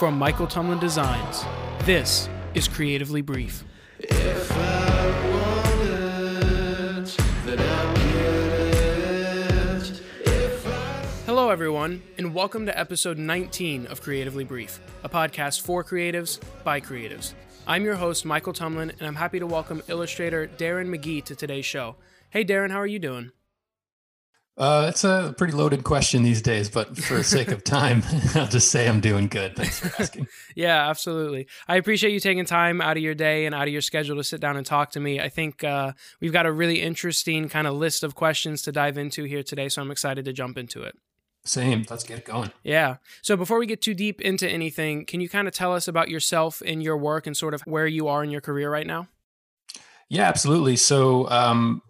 from Michael Tumlin Designs. This is Creatively Brief. Hello, everyone, and welcome to episode 19 of Creatively Brief, a podcast for creatives by creatives. I'm your host, Michael Tumlin, and I'm happy to welcome illustrator Darren McGee to today's show. Hey, Darren, how are you doing? Uh, it's a pretty loaded question these days, but for the sake of time, I'll just say I'm doing good. Thanks for asking. yeah, absolutely. I appreciate you taking time out of your day and out of your schedule to sit down and talk to me. I think uh, we've got a really interesting kind of list of questions to dive into here today, so I'm excited to jump into it. Same. Let's get it going. Yeah. So before we get too deep into anything, can you kind of tell us about yourself and your work and sort of where you are in your career right now? Yeah, absolutely. So um,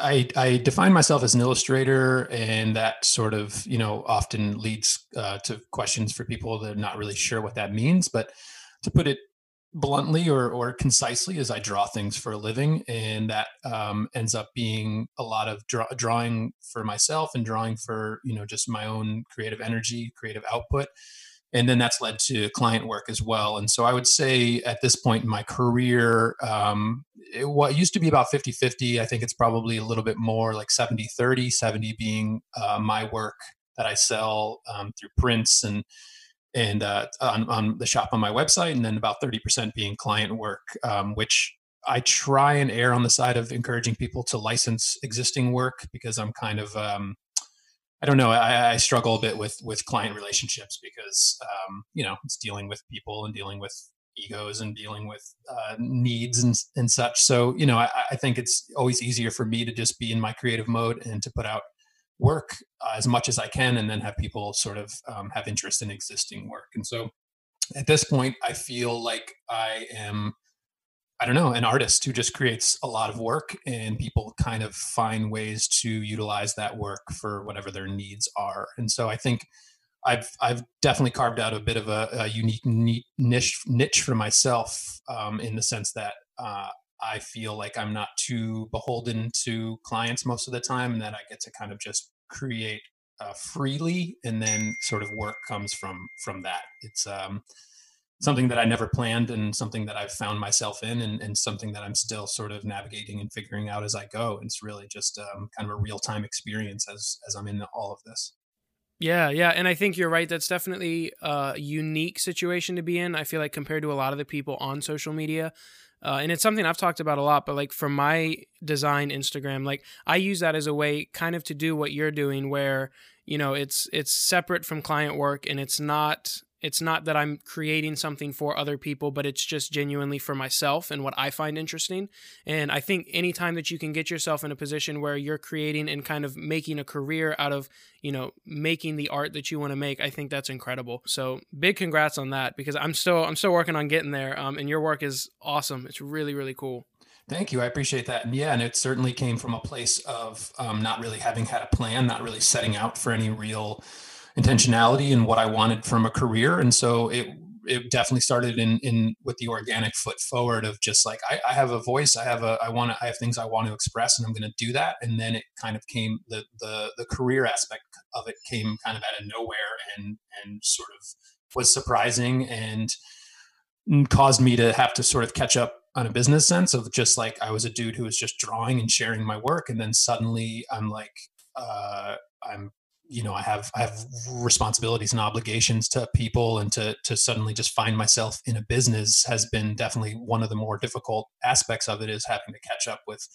I, I define myself as an illustrator, and that sort of you know often leads uh, to questions for people that are not really sure what that means. But to put it bluntly or or concisely, is I draw things for a living, and that um, ends up being a lot of draw, drawing for myself and drawing for you know just my own creative energy, creative output and then that's led to client work as well. And so I would say at this point in my career, um, it, what used to be about 50 50, I think it's probably a little bit more like 70 30, 70 being uh, my work that I sell um, through prints and and uh, on, on, the shop on my website, and then about 30% being client work, um, which I try and err on the side of encouraging people to license existing work because I'm kind of um, I don't know. I, I, struggle a bit with with client relationships because um, you know it's dealing with people and dealing with egos and dealing with uh, needs and and such. So you know, I, I, think it's always easier for me to just be in my creative mode and to put out work uh, as much as I can, and then have people sort of um, have interest in existing work. And so at this point, I feel like I am I don't know, an artist who just creates a lot of work and people kind of find ways to utilize that work for whatever their needs are. And so I think I've I've definitely carved out a bit of a, a unique niche niche for myself um, in the sense that uh, I feel like I'm not too beholden to clients most of the time, and that I get to kind of just create uh, freely, and then sort of work comes from from that. It's um, something that I never planned and something that I've found myself in and, and, something that I'm still sort of navigating and figuring out as I go. And it's really just um, kind of a real time experience as, as I'm in all of this. Yeah, yeah. And I think you're right. That's definitely a unique situation to be in. I feel like compared to a lot of the people on social media. Uh, and it's something I've talked about a lot, but like for my design Instagram, like I use that as a way kind of to do what you're doing where, you know, it's it's separate from client work and it's not it's not that I'm creating something for other people, but it's just genuinely for myself and what I find interesting. And I think anytime that you can get yourself in a position where you're creating and kind of making a career out of, you know, making the art that you want to make, I think that's incredible. So big congrats on that because I'm still I'm still working on getting there. Um, and your work is awesome. It's really really cool. Thank you. I appreciate that. And yeah, and it certainly came from a place of um, not really having had a plan, not really setting out for any real intentionality and what I wanted from a career. And so it it definitely started in in with the organic foot forward of just like I, I have a voice, I have a I want to I have things I want to express, and I'm going to do that. And then it kind of came the the the career aspect of it came kind of out of nowhere and and sort of was surprising and caused me to have to sort of catch up on a business sense of just like I was a dude who was just drawing and sharing my work, and then suddenly I'm like uh, I'm you know i have i have responsibilities and obligations to people and to to suddenly just find myself in a business has been definitely one of the more difficult aspects of it is having to catch up with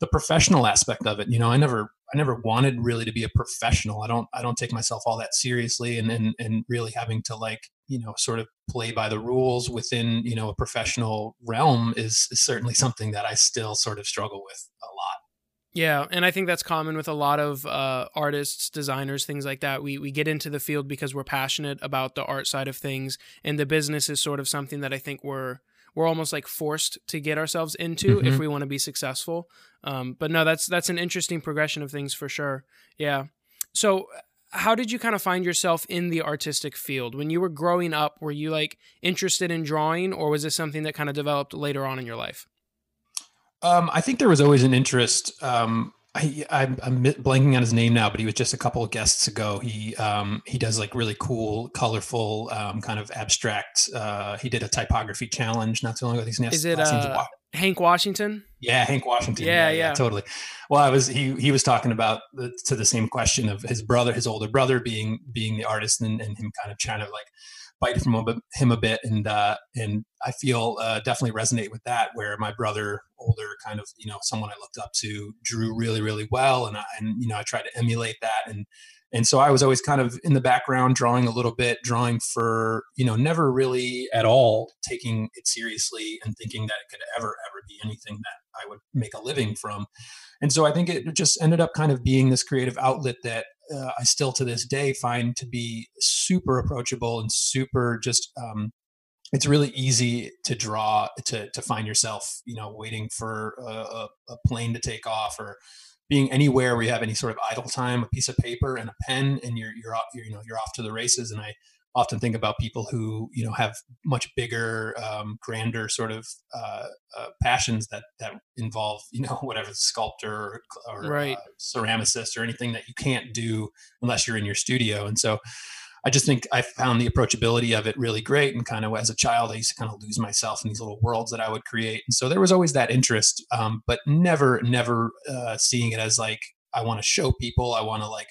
the professional aspect of it you know i never i never wanted really to be a professional. I don't i don't take myself all that seriously and and, and really having to like you know sort of play by the rules within you know a professional realm is, is certainly something that i still sort of struggle with a lot yeah, and I think that's common with a lot of uh, artists, designers, things like that. We we get into the field because we're passionate about the art side of things, and the business is sort of something that I think we're we're almost like forced to get ourselves into mm-hmm. if we want to be successful. Um, but no, that's that's an interesting progression of things for sure. Yeah. So, how did you kind of find yourself in the artistic field when you were growing up? Were you like interested in drawing, or was this something that kind of developed later on in your life? Um, I think there was always an interest. Um, I, I'm, I'm blanking on his name now, but he was just a couple of guests ago. He um, he does like really cool, colorful, um, kind of abstract. Uh, he did a typography challenge not too long ago. These Is it uh, Hank Washington? Yeah, Hank Washington. Yeah, yeah, yeah, totally. Well, I was he he was talking about the, to the same question of his brother, his older brother, being being the artist, and, and him kind of trying to like from him a bit, and uh, and I feel uh, definitely resonate with that. Where my brother, older, kind of you know someone I looked up to, drew really really well, and I, and you know I tried to emulate that, and and so I was always kind of in the background drawing a little bit, drawing for you know never really at all taking it seriously and thinking that it could ever ever be anything that I would make a living from. And so I think it just ended up kind of being this creative outlet that uh, I still to this day find to be super approachable and super just. Um, it's really easy to draw to to find yourself, you know, waiting for a, a plane to take off or being anywhere where you have any sort of idle time, a piece of paper and a pen, and you're you're, you're you know you're off to the races. And I often think about people who you know have much bigger, um, grander sort of uh, uh, passions that that involve you know whatever sculptor or, or right. uh, ceramicist or anything that you can't do unless you're in your studio. And so I just think I found the approachability of it really great. And kind of as a child, I used to kind of lose myself in these little worlds that I would create. And so there was always that interest, um, but never, never uh, seeing it as like, I want to show people, I want to like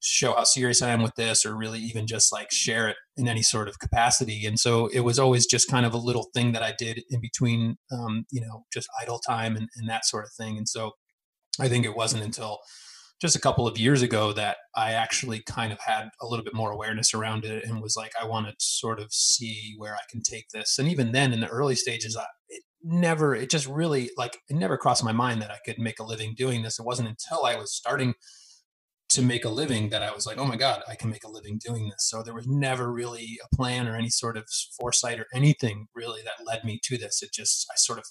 show how serious I am with this, or really even just like share it in any sort of capacity. And so it was always just kind of a little thing that I did in between, um, you know, just idle time and, and that sort of thing. And so I think it wasn't until just a couple of years ago that I actually kind of had a little bit more awareness around it and was like, I want to sort of see where I can take this. And even then, in the early stages, I, it never, it just really like, it never crossed my mind that I could make a living doing this. It wasn't until I was starting to make a living that I was like, oh my God, I can make a living doing this. So there was never really a plan or any sort of foresight or anything really that led me to this. It just, I sort of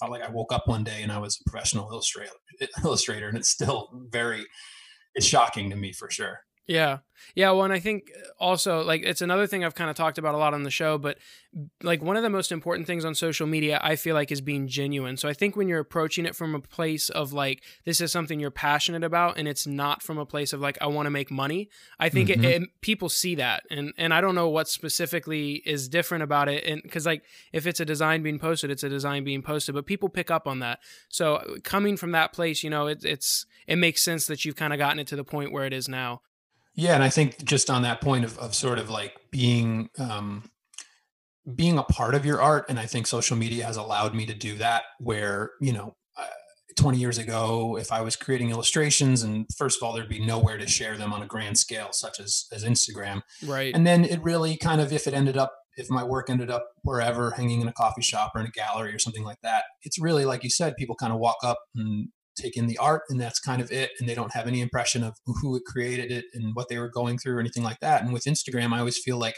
felt like I woke up one day and I was a professional illustrator, illustrator, and it's still very, it's shocking to me for sure. Yeah. Yeah. Well, and I think also, like, it's another thing I've kind of talked about a lot on the show, but like, one of the most important things on social media, I feel like, is being genuine. So I think when you're approaching it from a place of like, this is something you're passionate about, and it's not from a place of like, I want to make money, I think mm-hmm. it, it, people see that. And, and I don't know what specifically is different about it. And because, like, if it's a design being posted, it's a design being posted, but people pick up on that. So coming from that place, you know, it, it's, it makes sense that you've kind of gotten it to the point where it is now. Yeah, and I think just on that point of, of sort of like being um, being a part of your art, and I think social media has allowed me to do that. Where you know, uh, 20 years ago, if I was creating illustrations, and first of all, there'd be nowhere to share them on a grand scale, such as as Instagram. Right. And then it really kind of, if it ended up, if my work ended up wherever, hanging in a coffee shop or in a gallery or something like that, it's really like you said, people kind of walk up and take in the art and that's kind of it and they don't have any impression of who created it and what they were going through or anything like that. And with instagram i always feel like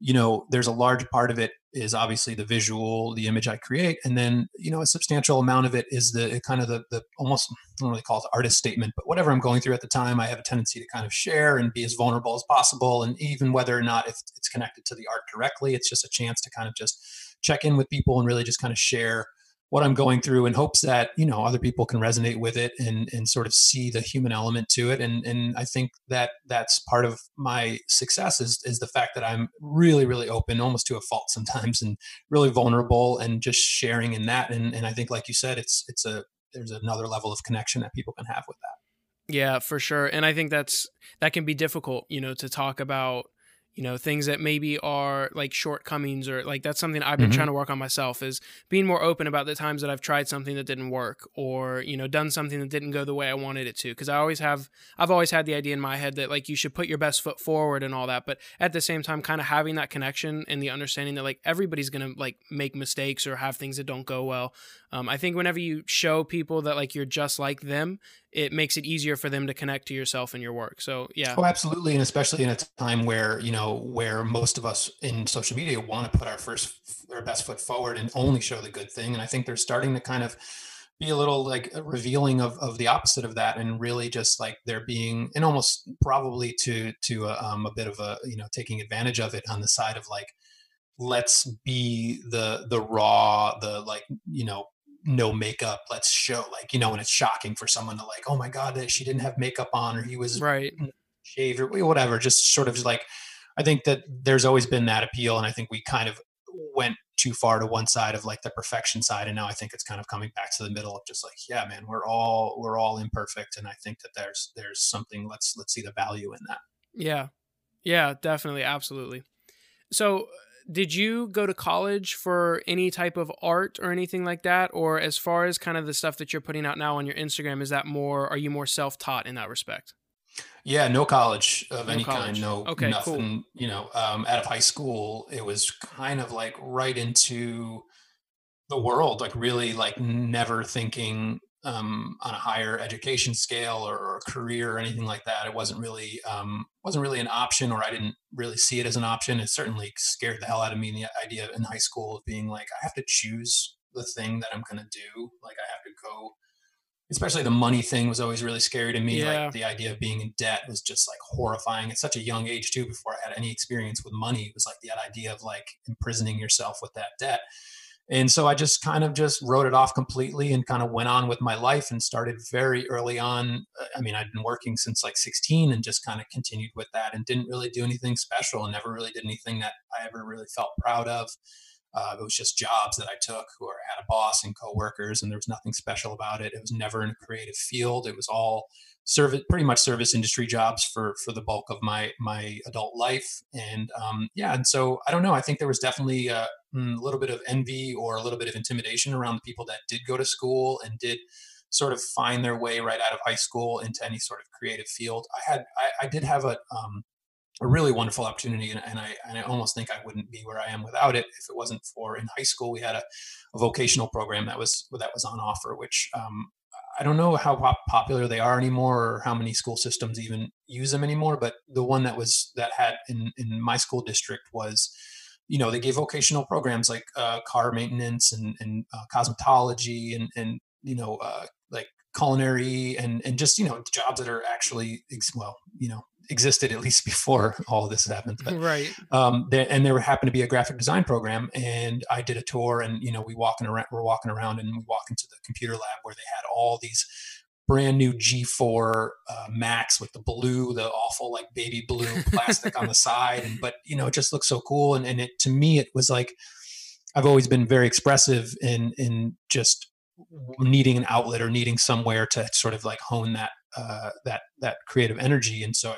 you know there's a large part of it is obviously the visual the image i create and then you know a substantial amount of it is the kind of the, the almost i don't really call it artist statement but whatever i'm going through at the time i have a tendency to kind of share and be as vulnerable as possible and even whether or not if it's connected to the art directly it's just a chance to kind of just check in with people and really just kind of share what I'm going through in hopes that, you know, other people can resonate with it and, and sort of see the human element to it. And, and I think that that's part of my success is, is the fact that I'm really, really open, almost to a fault sometimes and really vulnerable and just sharing in that. And, and I think, like you said, it's, it's a, there's another level of connection that people can have with that. Yeah, for sure. And I think that's, that can be difficult, you know, to talk about you know things that maybe are like shortcomings or like that's something i've been mm-hmm. trying to work on myself is being more open about the times that i've tried something that didn't work or you know done something that didn't go the way i wanted it to because i always have i've always had the idea in my head that like you should put your best foot forward and all that but at the same time kind of having that connection and the understanding that like everybody's gonna like make mistakes or have things that don't go well um, i think whenever you show people that like you're just like them it makes it easier for them to connect to yourself and your work. So yeah. Oh, absolutely, and especially in a time where you know where most of us in social media want to put our first our best foot forward and only show the good thing, and I think they're starting to kind of be a little like revealing of, of the opposite of that and really just like there being and almost probably to to a, um, a bit of a you know taking advantage of it on the side of like let's be the the raw the like you know no makeup let's show like you know and it's shocking for someone to like oh my god that she didn't have makeup on or he was right. shaved or whatever just sort of like i think that there's always been that appeal and i think we kind of went too far to one side of like the perfection side and now i think it's kind of coming back to the middle of just like yeah man we're all we're all imperfect and i think that there's there's something let's let's see the value in that. Yeah. Yeah definitely absolutely. So did you go to college for any type of art or anything like that or as far as kind of the stuff that you're putting out now on your instagram is that more are you more self-taught in that respect yeah no college of no any college. kind no okay, nothing cool. you know um, out of high school it was kind of like right into the world like really like never thinking um, on a higher education scale or, or, career or anything like that. It wasn't really um, wasn't really an option, or I didn't really see it as an option. It certainly scared the hell out of me. The idea in high school of being like, I have to choose the thing that I'm going to do. Like I have to go. Especially the money thing was always really scary to me. Yeah. Like the idea of being in debt was just like horrifying at such a young age too. Before I had any experience with money, it was like the idea of like imprisoning yourself with that debt and so I just kind of just wrote it off completely and kind of went on with my life and started very early on. Uh, I mean, I'd been working since like 16 and just kind of continued with that and didn't really do anything special and never really did anything that I ever really felt proud of. Uh, it was just jobs that I took I had a boss and coworkers and there was nothing special about it. It was never in a creative field. It was all service pretty much service industry jobs for for the bulk of my my adult life. And um, yeah and so i don't know i think there was definitely a, mm, a, little bit of envy or a little bit of intimidation around the people that did go to school and did sort of find their way right out of high school into any sort of creative field. I had i, I did have a um, a really wonderful opportunity and, and, I, and I almost think I wouldn't be where I am without it if it wasn't for in high school we had a, a vocational program that was that was on offer which um, I don't know how popular they are anymore or how many school systems even use them anymore, but the one that was that had in in my school district was you know they gave vocational programs like uh, car maintenance and, and uh, cosmetology and and you know uh, like culinary and and just you know jobs that are actually well you know existed at least before all of this happened. But, right. Um, there, and there happened to be a graphic design program, and I did a tour, and you know, we walking around, we're walking around, and we walk into the computer lab where they had all these brand new G4 uh, Macs with the blue, the awful like baby blue plastic on the side, and but you know, it just looks so cool, and and it to me, it was like I've always been very expressive in in just needing an outlet or needing somewhere to sort of like hone that uh, that that creative energy. And so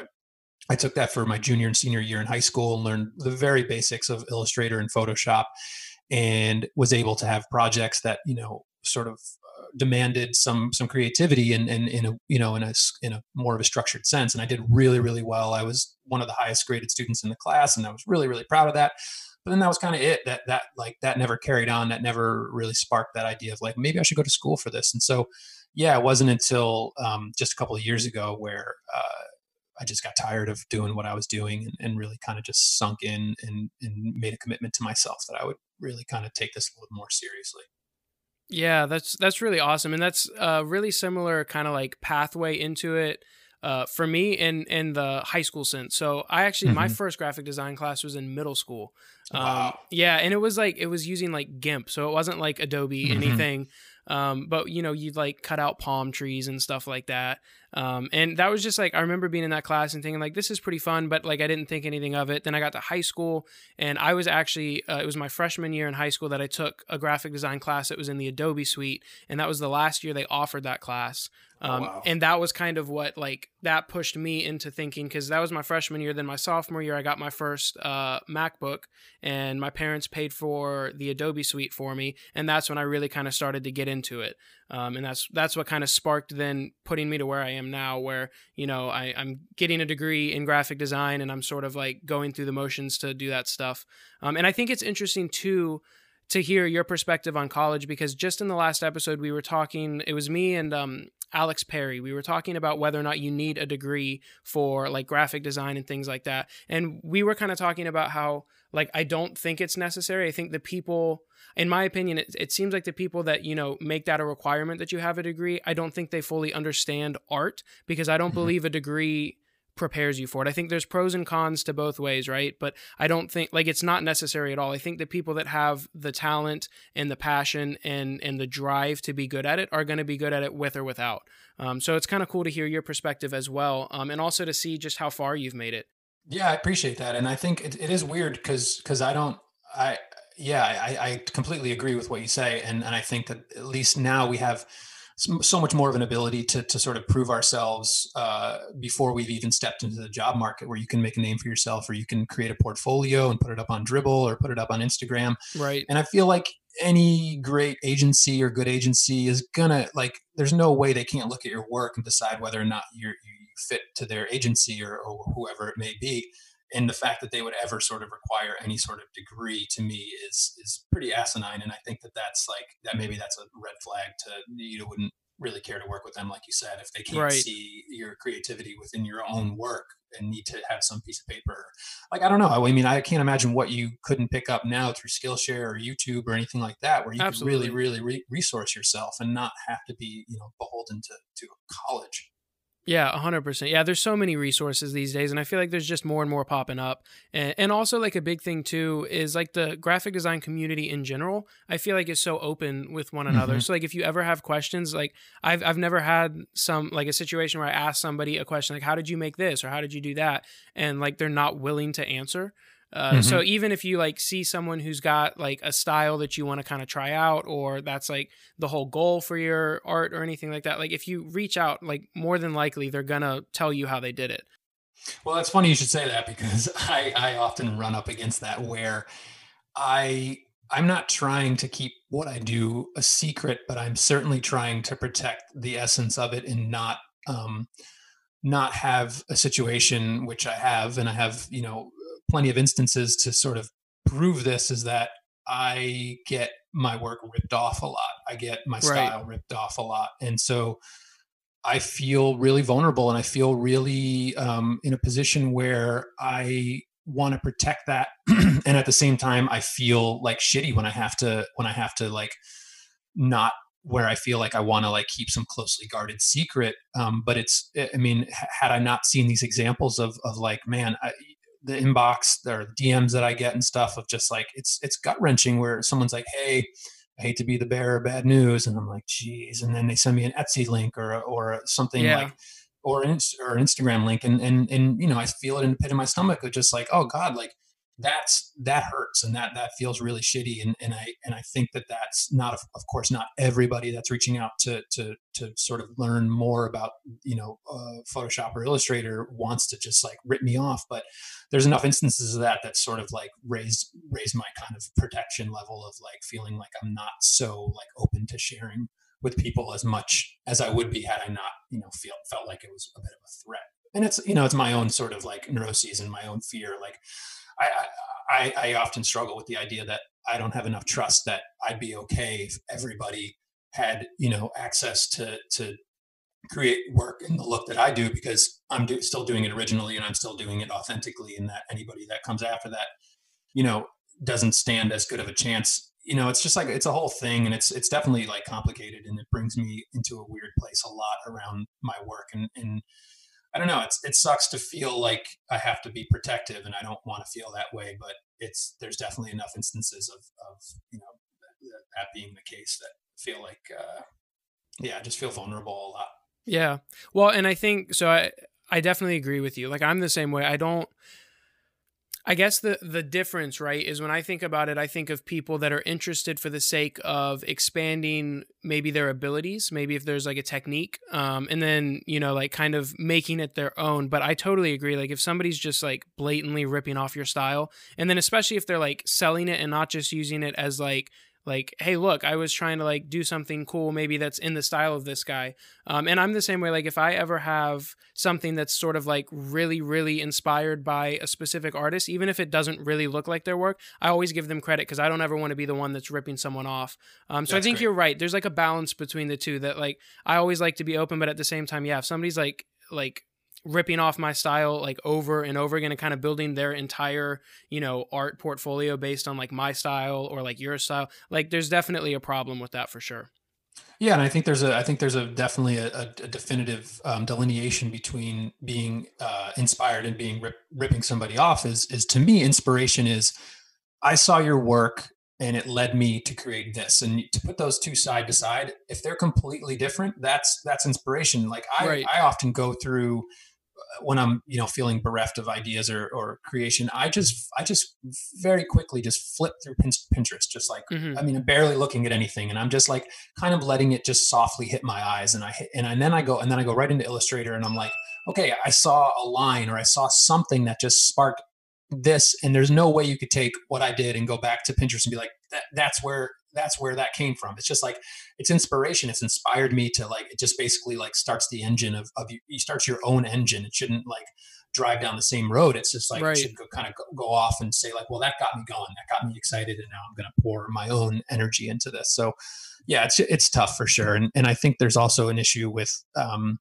I took that for my junior and senior year in high school and learned the very basics of Illustrator and Photoshop and was able to have projects that, you know, sort of uh, demanded some some creativity and and in a you know in a in a more of a structured sense. And I did really really well. I was one of the highest graded students in the class and I was really really proud of that. But then that was kind of it. That that like that never carried on. That never really sparked that idea of like maybe I should go to school for this. And so yeah it wasn't until um, just a couple of years ago where uh, I just got tired of doing what I was doing and, and really kind of just sunk in and, and made a commitment to myself that I would really kind of take this a little more seriously. Yeah, that's that's really awesome, and that's a really similar kind of like pathway into it uh, for me in in the high school sense. So I actually mm-hmm. my first graphic design class was in middle school. Um, wow. Yeah, and it was like it was using like GIMP, so it wasn't like Adobe mm-hmm. anything. Um, but you know, you'd like cut out palm trees and stuff like that. Um, and that was just like I remember being in that class and thinking like this is pretty fun, but like I didn't think anything of it. Then I got to high school, and I was actually uh, it was my freshman year in high school that I took a graphic design class that was in the Adobe Suite, and that was the last year they offered that class. Oh, um, oh, wow. And that was kind of what like that pushed me into thinking because that was my freshman year. Then my sophomore year, I got my first uh, MacBook, and my parents paid for the Adobe Suite for me, and that's when I really kind of started to get into it. Um, and that's that's what kind of sparked then putting me to where I am now, where you know I, I'm getting a degree in graphic design, and I'm sort of like going through the motions to do that stuff. Um, and I think it's interesting too to hear your perspective on college because just in the last episode we were talking it was me and um, alex perry. We were talking about whether or not you need a degree for like graphic design and things like that. And we were kind of talking about how like i don't think it's necessary. I think the people in my opinion it, it seems like the people that you know make that a requirement that you have a degree i don't think they fully understand art because i don't mm-hmm. believe a degree prepares you for it. I think there's pros and cons to both ways, right? But I don't think like it's not necessary at all. I think the people that have the talent and the passion and and the drive to be good at it are going to be good at it with or without. Um, so it's kind of cool to hear your perspective as well, um, and also to see just how far you've made it. Yeah, I appreciate that, and I think it, it is weird because because I don't I yeah I, I completely agree with what you say, and and I think that at least now we have so much more of an ability to, to sort of prove ourselves uh, before we've even stepped into the job market where you can make a name for yourself or you can create a portfolio and put it up on Dribbble or put it up on Instagram. Right. And I feel like any great agency or good agency is gonna like there's no way they can't look at your work and decide whether or not you're, you fit to their agency or, or whoever it may be and the fact that they would ever sort of require any sort of degree to me is is pretty asinine and i think that that's like that maybe that's a red flag to you wouldn't really care to work with them like you said if they can't right. see your creativity within your own work and need to have some piece of paper like i don't know i mean i can't imagine what you couldn't pick up now through skillshare or youtube or anything like that where you Absolutely. could really really re- resource yourself and not have to be you know beholden to to college yeah, 100%. Yeah, there's so many resources these days, and I feel like there's just more and more popping up. And, and also, like, a big thing, too, is like the graphic design community in general, I feel like is so open with one another. Mm-hmm. So, like, if you ever have questions, like, I've, I've never had some, like, a situation where I ask somebody a question, like, how did you make this or how did you do that? And, like, they're not willing to answer. Uh, mm-hmm. So even if you like see someone who's got like a style that you want to kind of try out, or that's like the whole goal for your art or anything like that, like if you reach out, like more than likely they're gonna tell you how they did it. Well, that's funny you should say that because I I often run up against that where I I'm not trying to keep what I do a secret, but I'm certainly trying to protect the essence of it and not um, not have a situation which I have, and I have you know plenty of instances to sort of prove this is that I get my work ripped off a lot. I get my style right. ripped off a lot. And so I feel really vulnerable and I feel really um, in a position where I want to protect that. and at the same time, I feel like shitty when I have to, when I have to like not where I feel like I want to like keep some closely guarded secret. Um, but it's, I mean, had I not seen these examples of, of like, man, I, the inbox or DMs that I get and stuff of just like it's it's gut wrenching where someone's like, "Hey, I hate to be the bearer of bad news," and I'm like, "Geez," and then they send me an Etsy link or or something yeah. like or an or an Instagram link, and and and you know I feel it in the pit of my stomach of just like, oh God, like that's that hurts and that that feels really shitty. And and I and I think that that's not of course not everybody that's reaching out to to to sort of learn more about you know uh, Photoshop or Illustrator wants to just like rip me off. But there's enough instances of that that sort of like raised raised my kind of protection level of like feeling like I'm not so like open to sharing with people as much as I would be had I not you know feel felt like it was a bit of a threat. And it's you know it's my own sort of like neuroses and my own fear. Like I, I, I often struggle with the idea that I don't have enough trust that I'd be okay if everybody had you know access to to create work in the look that I do because I'm do, still doing it originally and I'm still doing it authentically and that anybody that comes after that you know doesn't stand as good of a chance. You know it's just like it's a whole thing and it's it's definitely like complicated and it brings me into a weird place a lot around my work and and I don't know. It's it sucks to feel like I have to be protective, and I don't want to feel that way. But it's there's definitely enough instances of of you know that, that being the case that feel like uh, yeah, I just feel vulnerable a lot. Yeah. Well, and I think so. I I definitely agree with you. Like I'm the same way. I don't. I guess the the difference, right, is when I think about it, I think of people that are interested for the sake of expanding maybe their abilities, maybe if there's like a technique, um, and then you know, like kind of making it their own. But I totally agree. Like if somebody's just like blatantly ripping off your style, and then especially if they're like selling it and not just using it as like like hey look i was trying to like do something cool maybe that's in the style of this guy. Um, and i'm the same way like if i ever have something that's sort of like really really inspired by a specific artist even if it doesn't really look like their work i always give them credit because i don't ever want to be the one that's ripping someone off. Um, so that's i think great. you're right. There's like a balance between the two that like i always like to be open but at the same time yeah if somebody's like like ripping off my style like over and over again and kind of building their entire you know art portfolio based on like my style or like your style like there's definitely a problem with that for sure Yeah, and I think there's a I think there's a definitely a, a definitive um, delineation between being uh, inspired and being rip, ripping somebody off. Is is to me inspiration is I saw your work and it led me to create this and to put those two side to side if they're completely different that's that's inspiration like i right. i often go through when I'm, you know, feeling bereft of ideas or, or creation, I just, I just very quickly just flip through Pinterest, just like, mm-hmm. I mean, I'm barely looking at anything. And I'm just like kind of letting it just softly hit my eyes. And I hit, and, and then I go, and then I go right into Illustrator and I'm like, okay, I saw a line or I saw something that just sparked this. And there's no way you could take what I did and go back to Pinterest and be like, that, that's where that's where that came from. It's just like it's inspiration. It's inspired me to like it just basically like starts the engine of of you, you starts your own engine. It shouldn't like drive down the same road. It's just like right. it should go, kind of go, go, off and say like, well, that got me going. That got me excited, and now I'm going to pour my own energy into this. So, yeah, it's it's tough for sure. And and I think there's also an issue with um,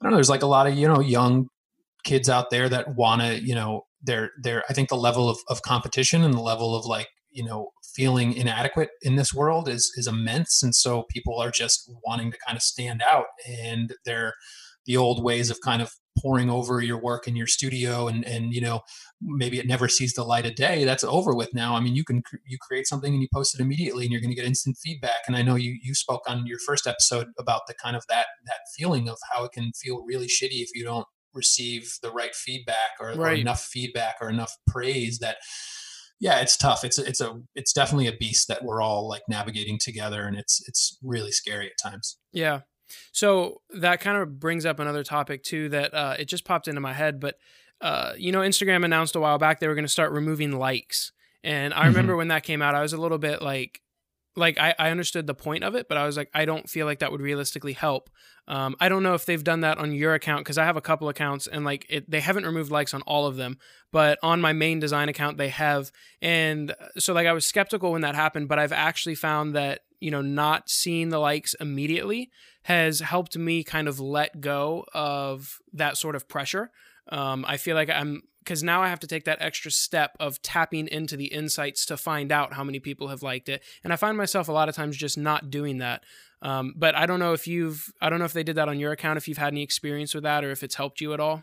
I don't know. There's like a lot of you know young kids out there that want to you know they're they're I think the level of, of competition and the level of like you know feeling inadequate in this world is is immense. And so people are just wanting to kind of stand out and they're the old ways of kind of pouring over your work in your studio and and you know maybe it never sees the light of day that's over with now. I mean you can you create something and you post it immediately and you're going to get instant feedback. And i know you you spoke on your first episode about the kind of that that feeling of how it can feel really shitty if you don't receive the right feedback or, right. or enough feedback or enough praise that yeah, it's tough. It's it's a it's definitely a beast that we're all like navigating together, and it's it's really scary at times. Yeah. So that kind of brings up another topic too that uh, it just popped into my head, but uh, you know, Instagram announced a while back they were going to start removing likes, and I mm-hmm. remember when that came out, I was a little bit like, like I, I understood the point of it, but I was like, I don't feel like that would realistically help. Um, I don't know if they've done that on your account because I have a couple accounts and like it, they haven't removed likes on all of them, but on my main design account they have. And so like I was skeptical when that happened, but I've actually found that you know not seeing the likes immediately has helped me kind of let go of that sort of pressure. Um, I feel like I'm because now I have to take that extra step of tapping into the insights to find out how many people have liked it. And I find myself a lot of times just not doing that. Um, but I don't know if you've, I don't know if they did that on your account, if you've had any experience with that or if it's helped you at all.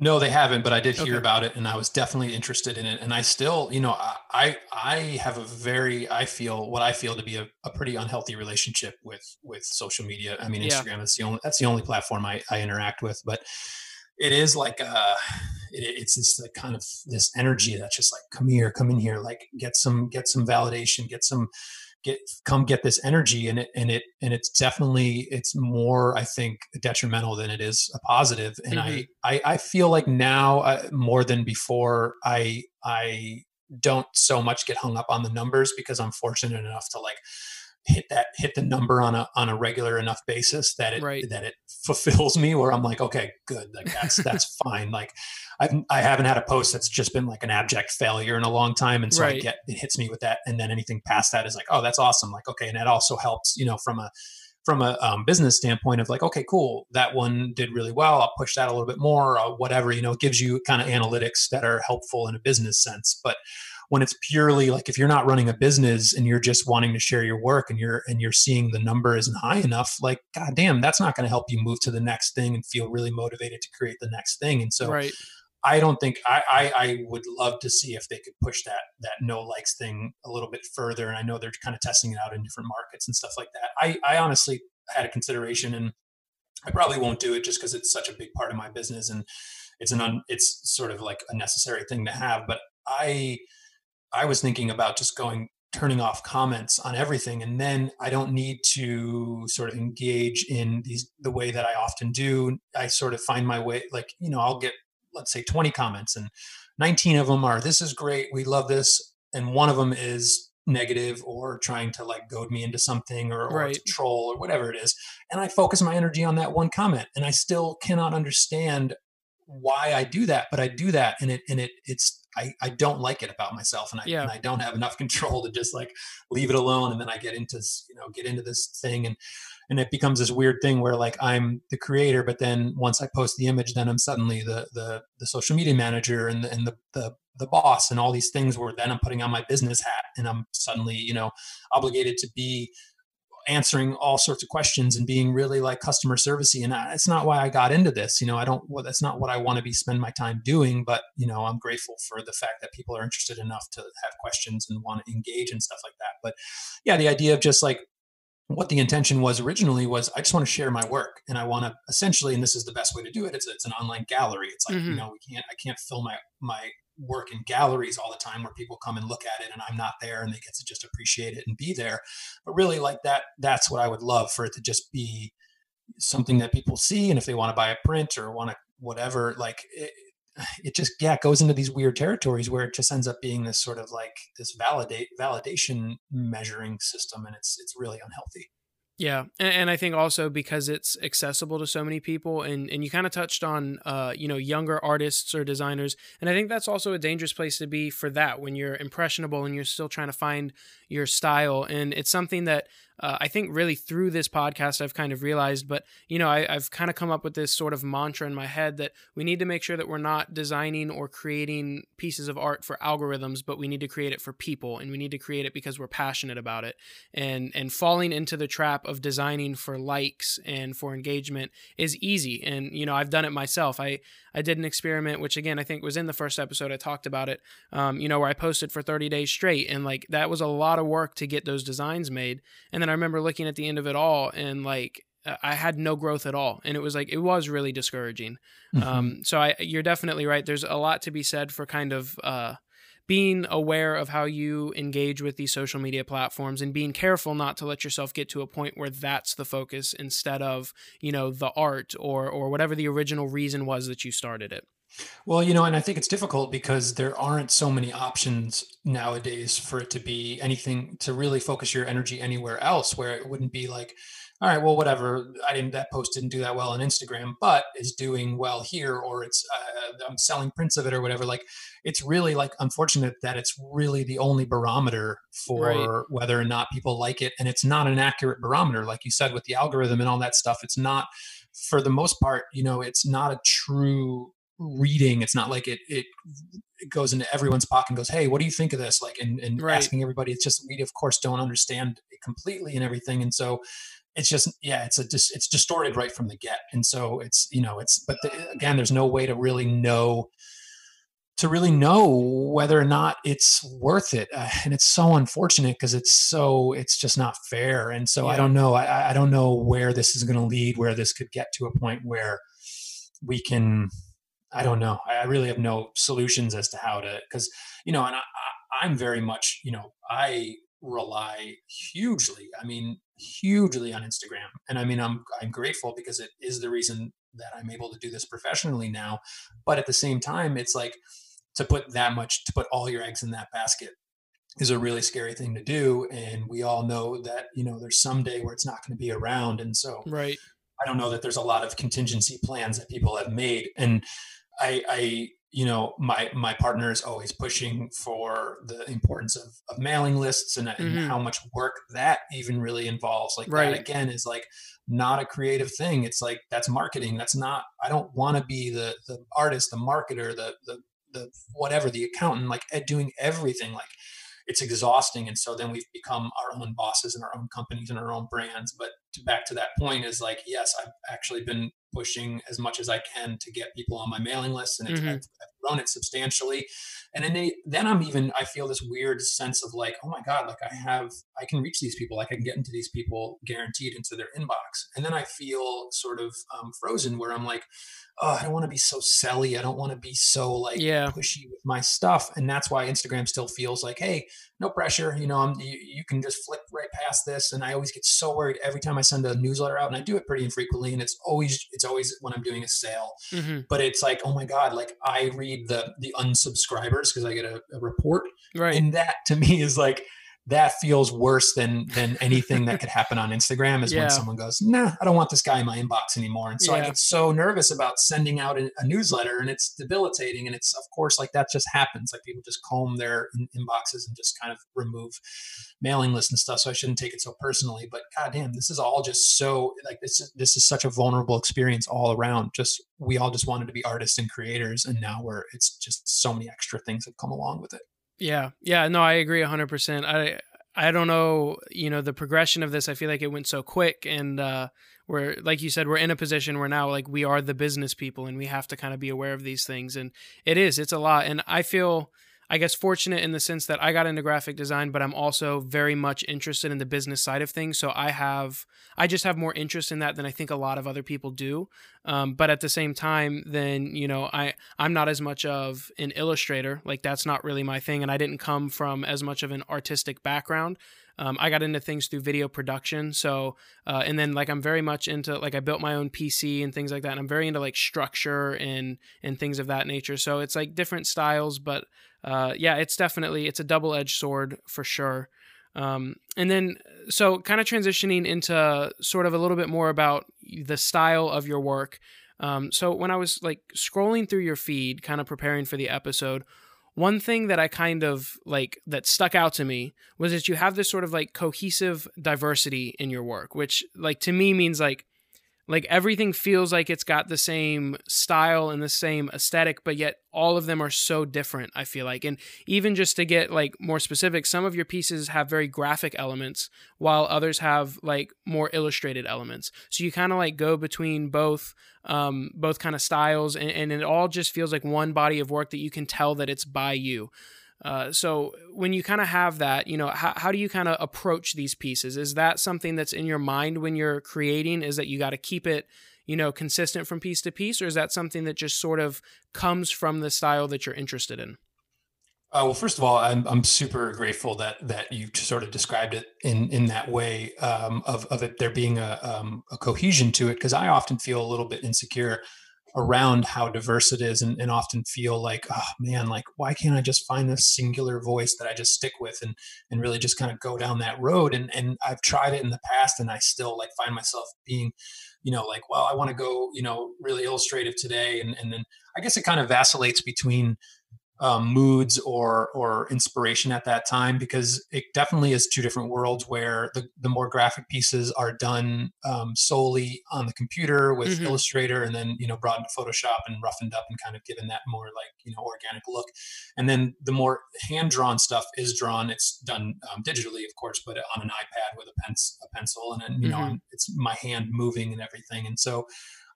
No, they haven't, but I did hear okay. about it and I was definitely interested in it. And I still, you know, I, I have a very, I feel what I feel to be a, a pretty unhealthy relationship with, with social media. I mean, Instagram yeah. is the only, that's the only platform I, I interact with, but it is like, uh, it, it's this like kind of this energy that's just like, come here, come in here, like get some, get some validation, get some, get come get this energy and it and it and it's definitely it's more i think detrimental than it is a positive and mm-hmm. I, I i feel like now uh, more than before i i don't so much get hung up on the numbers because i'm fortunate enough to like hit that hit the number on a on a regular enough basis that it right. that it fulfills me where I'm like okay good like that's that's fine like I've I haven't had a post that's just been like an abject failure in a long time and so right. I get it hits me with that and then anything past that is like oh that's awesome like okay and that also helps you know from a from a um, business standpoint of like okay cool that one did really well I'll push that a little bit more or whatever you know it gives you kind of analytics that are helpful in a business sense but when it's purely like if you're not running a business and you're just wanting to share your work and you're and you're seeing the number isn't high enough like god damn that's not going to help you move to the next thing and feel really motivated to create the next thing and so right. I don't think I, I, I would love to see if they could push that that no likes thing a little bit further. And I know they're kind of testing it out in different markets and stuff like that. I, I honestly had a consideration, and I probably won't do it just because it's such a big part of my business and it's an un, it's sort of like a necessary thing to have. But I I was thinking about just going turning off comments on everything and then I don't need to sort of engage in these the way that I often do. I sort of find my way like, you know, I'll get let's say 20 comments and 19 of them are this is great, we love this and one of them is negative or trying to like goad me into something or, right. or to troll or whatever it is and i focus my energy on that one comment and i still cannot understand why i do that but i do that and it and it it's I, I don't like it about myself and I, yeah. and I don't have enough control to just like leave it alone. And then I get into, you know, get into this thing and, and it becomes this weird thing where like I'm the creator, but then once I post the image, then I'm suddenly the, the, the social media manager and the, and the, the, the boss and all these things where then I'm putting on my business hat and I'm suddenly, you know, obligated to be answering all sorts of questions and being really like customer servicey. And that's not why i got into this you know i don't well, that's not what i want to be spend my time doing but you know i'm grateful for the fact that people are interested enough to have questions and want to engage and stuff like that. But yeah the idea of just like what the intention was originally was I just want to share my work and I want to essentially, and this is the best way to do it. It's it's an online gallery. It's like mm-hmm. you know we can't I can't fill my my work in galleries all the time where people come and look at it and I'm not there and they get to just appreciate it and be there. But really like that that's what I would love for it to just be something that people see and if they want to buy a print or want to whatever like it, it just yeah goes into these weird territories where it just ends up being this sort of like this validate validation measuring system and it's it's really unhealthy. Yeah, and, and, I think also because it's accessible to so many people, and and you kind of touched on, uh, you know, younger artists or designers, and I think that's also a dangerous place to be for that when you're impressionable and you're still trying to find your style, and it's something that uh, I think really through this podcast I've kind of realized, but you know, I, I've kind of come up with this sort of mantra in my head that we need to make sure that we're not designing or creating pieces of art for algorithms, but we need to create it for people, and we need to create it because we're passionate about it. And and falling into the trap of designing for likes and for engagement is easy. And you know, I've done it myself. I I did an experiment, which again I think was in the first episode. I talked about it. Um, you know, where I posted for 30 days straight, and like that was a lot of work to get those designs made, and then I remember looking at the end of it all and like I had no growth at all, and it was like it was really discouraging. Mm-hmm. Um, so I, you're definitely right. There's a lot to be said for kind of uh, being aware of how you engage with these social media platforms and being careful not to let yourself get to a point where that's the focus instead of you know the art or or whatever the original reason was that you started it. Well, you know, and I think it's difficult because there aren't so many options nowadays for it to be anything to really focus your energy anywhere else where it wouldn't be like, all right, well, whatever. I didn't, that post didn't do that well on Instagram, but is doing well here, or it's, uh, I'm selling prints of it or whatever. Like, it's really like unfortunate that it's really the only barometer for right. whether or not people like it. And it's not an accurate barometer. Like you said, with the algorithm and all that stuff, it's not, for the most part, you know, it's not a true reading. It's not like it, it, it goes into everyone's pocket and goes, Hey, what do you think of this? Like, and, and right. asking everybody, it's just, we of course don't understand it completely and everything. And so it's just, yeah, it's a, it's distorted right from the get. And so it's, you know, it's, but the, again, there's no way to really know, to really know whether or not it's worth it. Uh, and it's so unfortunate because it's so, it's just not fair. And so yeah. I don't know. I, I don't know where this is going to lead, where this could get to a point where we can, I don't know. I really have no solutions as to how to, because, you know, and I, I'm very much, you know, I rely hugely, I mean, hugely on Instagram. And I mean, I'm, I'm grateful because it is the reason that I'm able to do this professionally now. But at the same time, it's like to put that much, to put all your eggs in that basket is a really scary thing to do. And we all know that, you know, there's some day where it's not going to be around. And so, right. I don't know that there's a lot of contingency plans that people have made. And I, I you know my my partner is always pushing for the importance of, of mailing lists and, mm-hmm. and, how much work that even really involves like right. that again is like not a creative thing. It's like that's marketing. That's not i don't want to be the the artist the marketer the the the whatever the accountant like doing everything. Like it's exhausting. And so then we've become our own bosses and our own companies and our own brands. But to, back to that point is like yes i've actually been pushing as much as i can to get people on my mailing list and mm-hmm. I've, I've, grown it substantially and then they, then i'm even i feel this weird sense of like oh my god like i have i can reach these people like i can get into these people guaranteed into their inbox and then i feel sort of um, frozen where i'm like oh, I don't want to be so selly. I don't want to be so like yeah. pushy with my stuff. And that's why Instagram still feels like, hey, no pressure. You know, I'm, you, you can just flip right past this. And I always get so worried every time I send a newsletter out, and I do it pretty infrequently. And it's always it's always when I'm doing a sale. Mm-hmm. But it's like, oh my god, like I read the the unsubscribers because I get a, a report, right? And that to me is like that feels worse than than anything that could happen on Instagram is yeah. when someone goes, nah, I don't want this guy in my inbox anymore. And so yeah. I get so nervous about sending out a, a, newsletter and it's debilitating. And it's of course like that just happens. Like people just comb their in- inboxes and just kind of remove mailing lists and stuff. So I shouldn't take it so personally. But goddamn, this is all just so like this is this is such a vulnerable experience all around. Just we all just wanted to be artists and creators, and now we're it's just so many extra things have come along with it. Yeah. Yeah. No, I agree 100%. I, I don't know, you know, the progression of this. I feel like it went so quick, and uh, we're like you said, we're in a position where now like we are the business people, and we have to kind of be aware of these things. And it is, it's a lot, and I feel I guess fortunate in the sense that I got into graphic design, but I'm also very much interested in the business side of things. So I have, I just have more interest in that than I think a lot of other people do. Um, but at the same time, then you know, I I'm not as much of an illustrator. Like that's not really my thing, and I didn't come from as much of an artistic background. Um, I got into things through video production. So, uh, and then like I'm very much into like I built my own PC and things like that. And I'm very into like structure and and things of that nature. So it's like different styles, but uh, yeah, it's definitely it's a double edged sword for sure. Um, and then, so kind of transitioning into sort of a little bit more about the style of your work. Um, so when I was like scrolling through your feed, kind of preparing for the episode, one thing that I kind of like that stuck out to me was that you have this sort of like cohesive diversity in your work, which like to me means like like everything feels like it's got the same style and the same aesthetic but yet all of them are so different i feel like. And even just to get like more specific some of your pieces have very graphic elements while others have like more illustrated elements. So you kind of like go between both um, both kind of styles and, and it all just feels like one body of work that you can tell that it's by you uh, so when you kind of have that, you know, how, how do you kind of approach these pieces? Is that something that's in your mind when you're creating? Is that you got to keep it, you know, consistent from piece to piece, or is that something that just sort of comes from the style that you're interested in? Uh, well, first of all, I'm I'm super grateful that that you sort of described it in in that way um, of of it there being a um, a cohesion to it because I often feel a little bit insecure around how diverse it is and, and, often feel like oh man like why can't i just find this singular voice that i just stick with and and really just kind of go down that road? And and i've tried it in the past and i still like find myself being you know like well i want to go you know really illustrative today. And and then i guess it kind of vacillates between um, moods or or inspiration at that time because it definitely is two different worlds where the, the more graphic pieces are done um, solely on the computer with mm-hmm. Illustrator and then you know brought into Photoshop and roughened up and kind of given that more like you know organic look and then the more hand drawn stuff is drawn it's done um, digitally of course but on an iPad with a, pen, a pencil and then you mm-hmm. know it's my hand moving and everything and so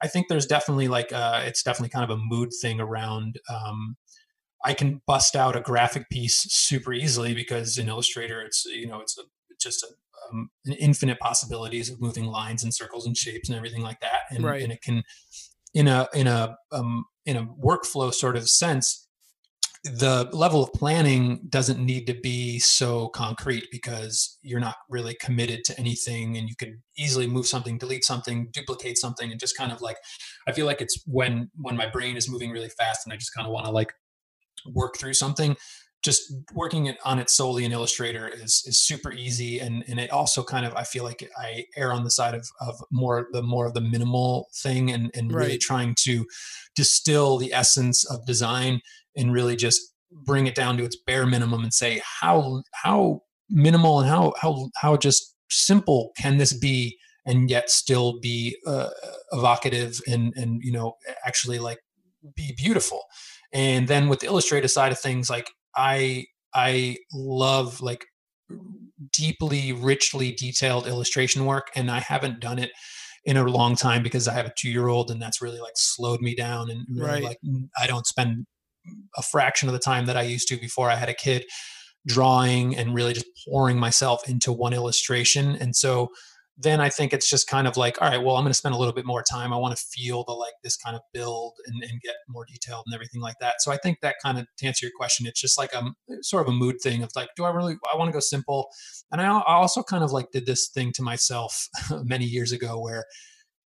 I think there's definitely like uh, it's definitely kind of a mood thing around um, I can bust out a graphic piece super easily because in Illustrator, it's you know it's a, just a, um, an infinite possibilities of moving lines and circles and shapes and everything like that, and, right. and it can in a in a um, in a workflow sort of sense. The level of planning doesn't need to be so concrete because you're not really committed to anything, and you can easily move something, delete something, duplicate something, and just kind of like I feel like it's when when my brain is moving really fast, and I just kind of want to like work through something just working it on it solely in illustrator is is super easy and and it also kind of i feel like i err on the side of of more the more of the minimal thing and and right. really trying to distill the essence of design and really just bring it down to its bare minimum and say how how minimal and how how how just simple can this be and yet still be uh, evocative and and you know actually like be beautiful and then with the illustrative side of things like i i love like deeply richly detailed illustration work and i haven't done it in a long time because i have a two year old and that's really like slowed me down and really right. like i don't spend a fraction of the time that i used to before i had a kid drawing and really just pouring myself into one illustration and so then I think it's just kind of like, all right, well, I'm going to spend a little bit more time. I want to feel the like this kind of build and, and get more detailed and everything like that. So I think that kind of to answer your question, it's just like a sort of a mood thing of like, do I really I want to go simple? And I, I also kind of like did this thing to myself many years ago where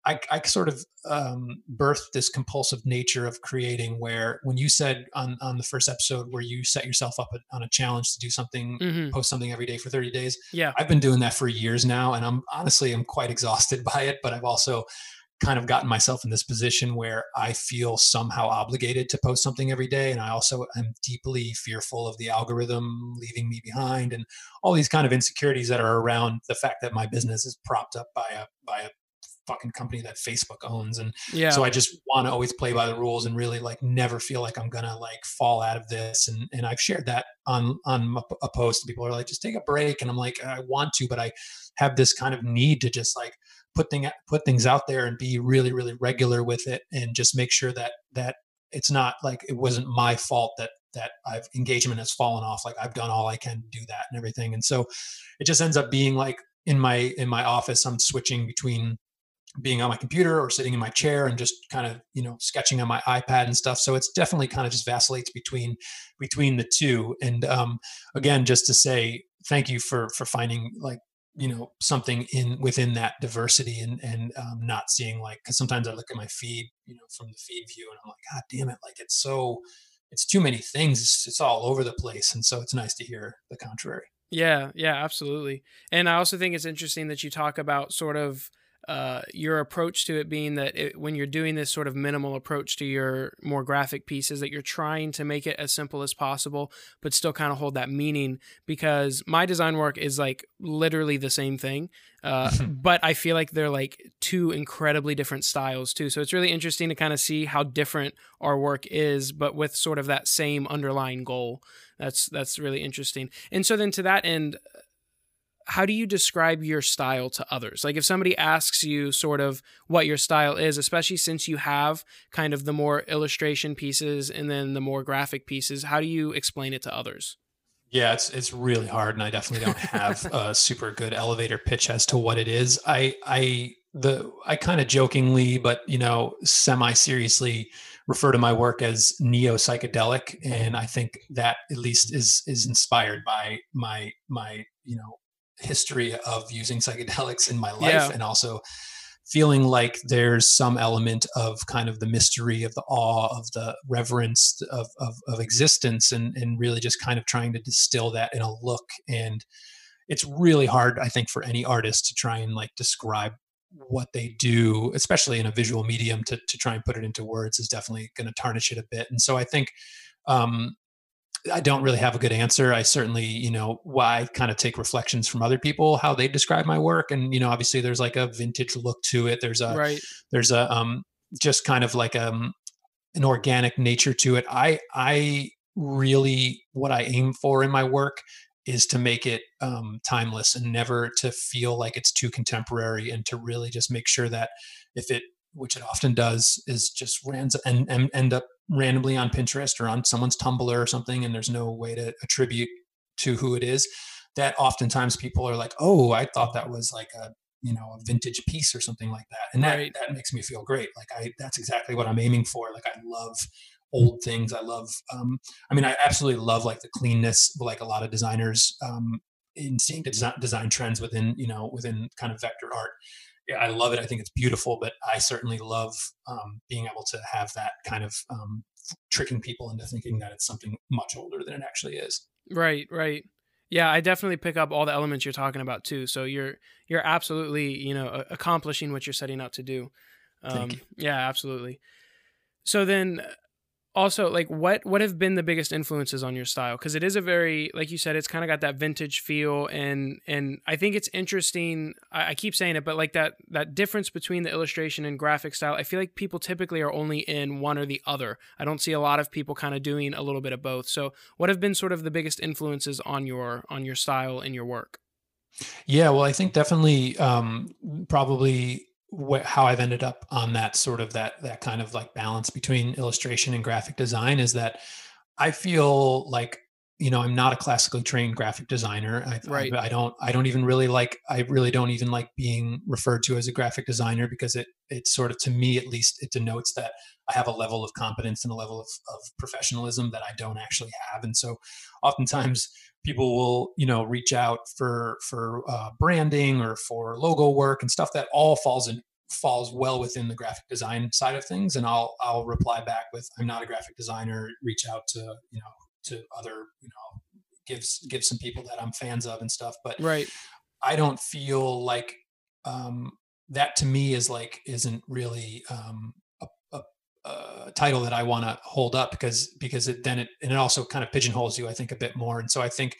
I, I sort of um, birthed this compulsive nature of creating where when you said on, on the first episode where you set yourself up on a challenge to do something mm-hmm. post something every day for 30 days yeah i've been doing that for years now and i'm honestly i'm quite exhausted by it but i've also kind of gotten myself in this position where i feel somehow obligated to post something every day and i also am deeply fearful of the algorithm leaving me behind and all these kind of insecurities that are around the fact that my business is propped up by a by a fucking company that Facebook owns. And yeah. so I just want to always play by the rules and really like never feel like I'm gonna like fall out of this. And and I've shared that on on a post. People are like, just take a break, and I'm like, I want to, but I have this kind of need to just like put thing put things out there and be really really regular with it, and just make sure that that it's not like it wasn't my fault that that I've engagement has fallen off. Like I've done all I can to do that and everything. And so it just ends up being like in my in my office, I'm switching between being on my computer or sitting in my chair and just kind of you know sketching on my ipad and stuff. So it's definitely kind of just vacillates between between the two. And um again just to say thank you for for finding like you know something in within that diversity and and um, not seeing like because sometimes i look at my feed you know from the feed view and i'm like god damn it like it's so it's too many things. It's, it's all over the place. And so it's nice to hear the contrary. Yeah yeah absolutely. And i also think it's interesting that you talk about sort of uh, your approach to it being that it, when you're doing this sort of minimal approach to your more graphic pieces that you're trying to make it as simple as possible but still kind of hold that meaning because my design work is like literally the same thing uh, but i feel like they're like two incredibly different styles too. So it's really interesting to kind of see how different our work is but with sort of that same underlying goal. That's that's really interesting. And so then to that end how do you describe your style to others? Like if somebody asks you sort of what your style is, especially since you have kind of the more illustration pieces and then the more graphic pieces, how do you explain it to others? Yeah, it's it's really hard, and I definitely don't have a super good elevator pitch as to what it is. I I the I kind of jokingly, but you know, semi seriously refer to my work as neo psychedelic, and I think that at least is is inspired by my my you know history of using psychedelics in my life yeah. and also feeling like there's some element of kind of the mystery of the awe of the reverence of, of, of existence and, and really just kind of trying to distill that in a look and it's really hard i think for any artist to try and like describe what they do especially in a visual medium to, to try and put it into words is definitely going to tarnish it a bit and so i think um, I don't really have a good answer. I certainly, you know, why I kind of take reflections from other people, how they describe my work. And, you know, obviously there's like a vintage look to it. There's a, right. there's a, um, just kind of like, um, an organic nature to it. I, I really, what I aim for in my work is to make it um, timeless and never to feel like it's too contemporary and to really just make sure that if it which it often does, is just runs and, and end up randomly on Pinterest or on someone's Tumblr or something, and there's no way to attribute to who it is. That oftentimes people are like, "Oh, I thought that was like a you know a vintage piece or something like that," and that right. that makes me feel great. Like I, that's exactly what I'm aiming for. Like I love old things. I love. Um, I mean, I absolutely love like the cleanness. Like a lot of designers, um, in seeing design, design trends within you know within kind of vector art I love it. I think it's beautiful, but I certainly love um, being able to have that kind of um, tricking people into thinking that it's something much older than it actually is. Right, right. Yeah, I definitely pick up all the elements you're talking about too. So you're you're absolutely you know accomplishing what you're setting out to do. Um, yeah, absolutely. So then, also like what what have been the biggest influences on your style? Because it is a very like you said it's kind of got that vintage feel and and i think it's interesting I, I, keep saying it but like that that difference between the illustration and graphic style i feel like people typically are only in one or the other. I don't see a lot of people kind of doing a little bit of both. So what have been sort of the biggest influences on your on your style and your work? Yeah well i think definitely um probably wh- how I've ended up on that sort of that that kind of like balance between illustration and graphic design is that I feel like you know i'm not a classically trained graphic designer I, right. I, I, don't i don't even really like i really don't even like being referred to as a graphic designer because it it sort of to me at least it denotes that i have a level of competence and a level of, of professionalism that i don't actually have and so oftentimes people will you know reach out for for uh, branding or for logo work and stuff that all falls in falls well within the graphic design side of things. And i'll i'll reply back with i'm not a graphic designer. Reach out to you know to other you know gives give some people that i'm fans of and stuff. But right. I don't feel like um that to me is like isn't really um uh, title that I want to hold up because because it then it and it also kind of pigeonholes you I think a bit more. And so I think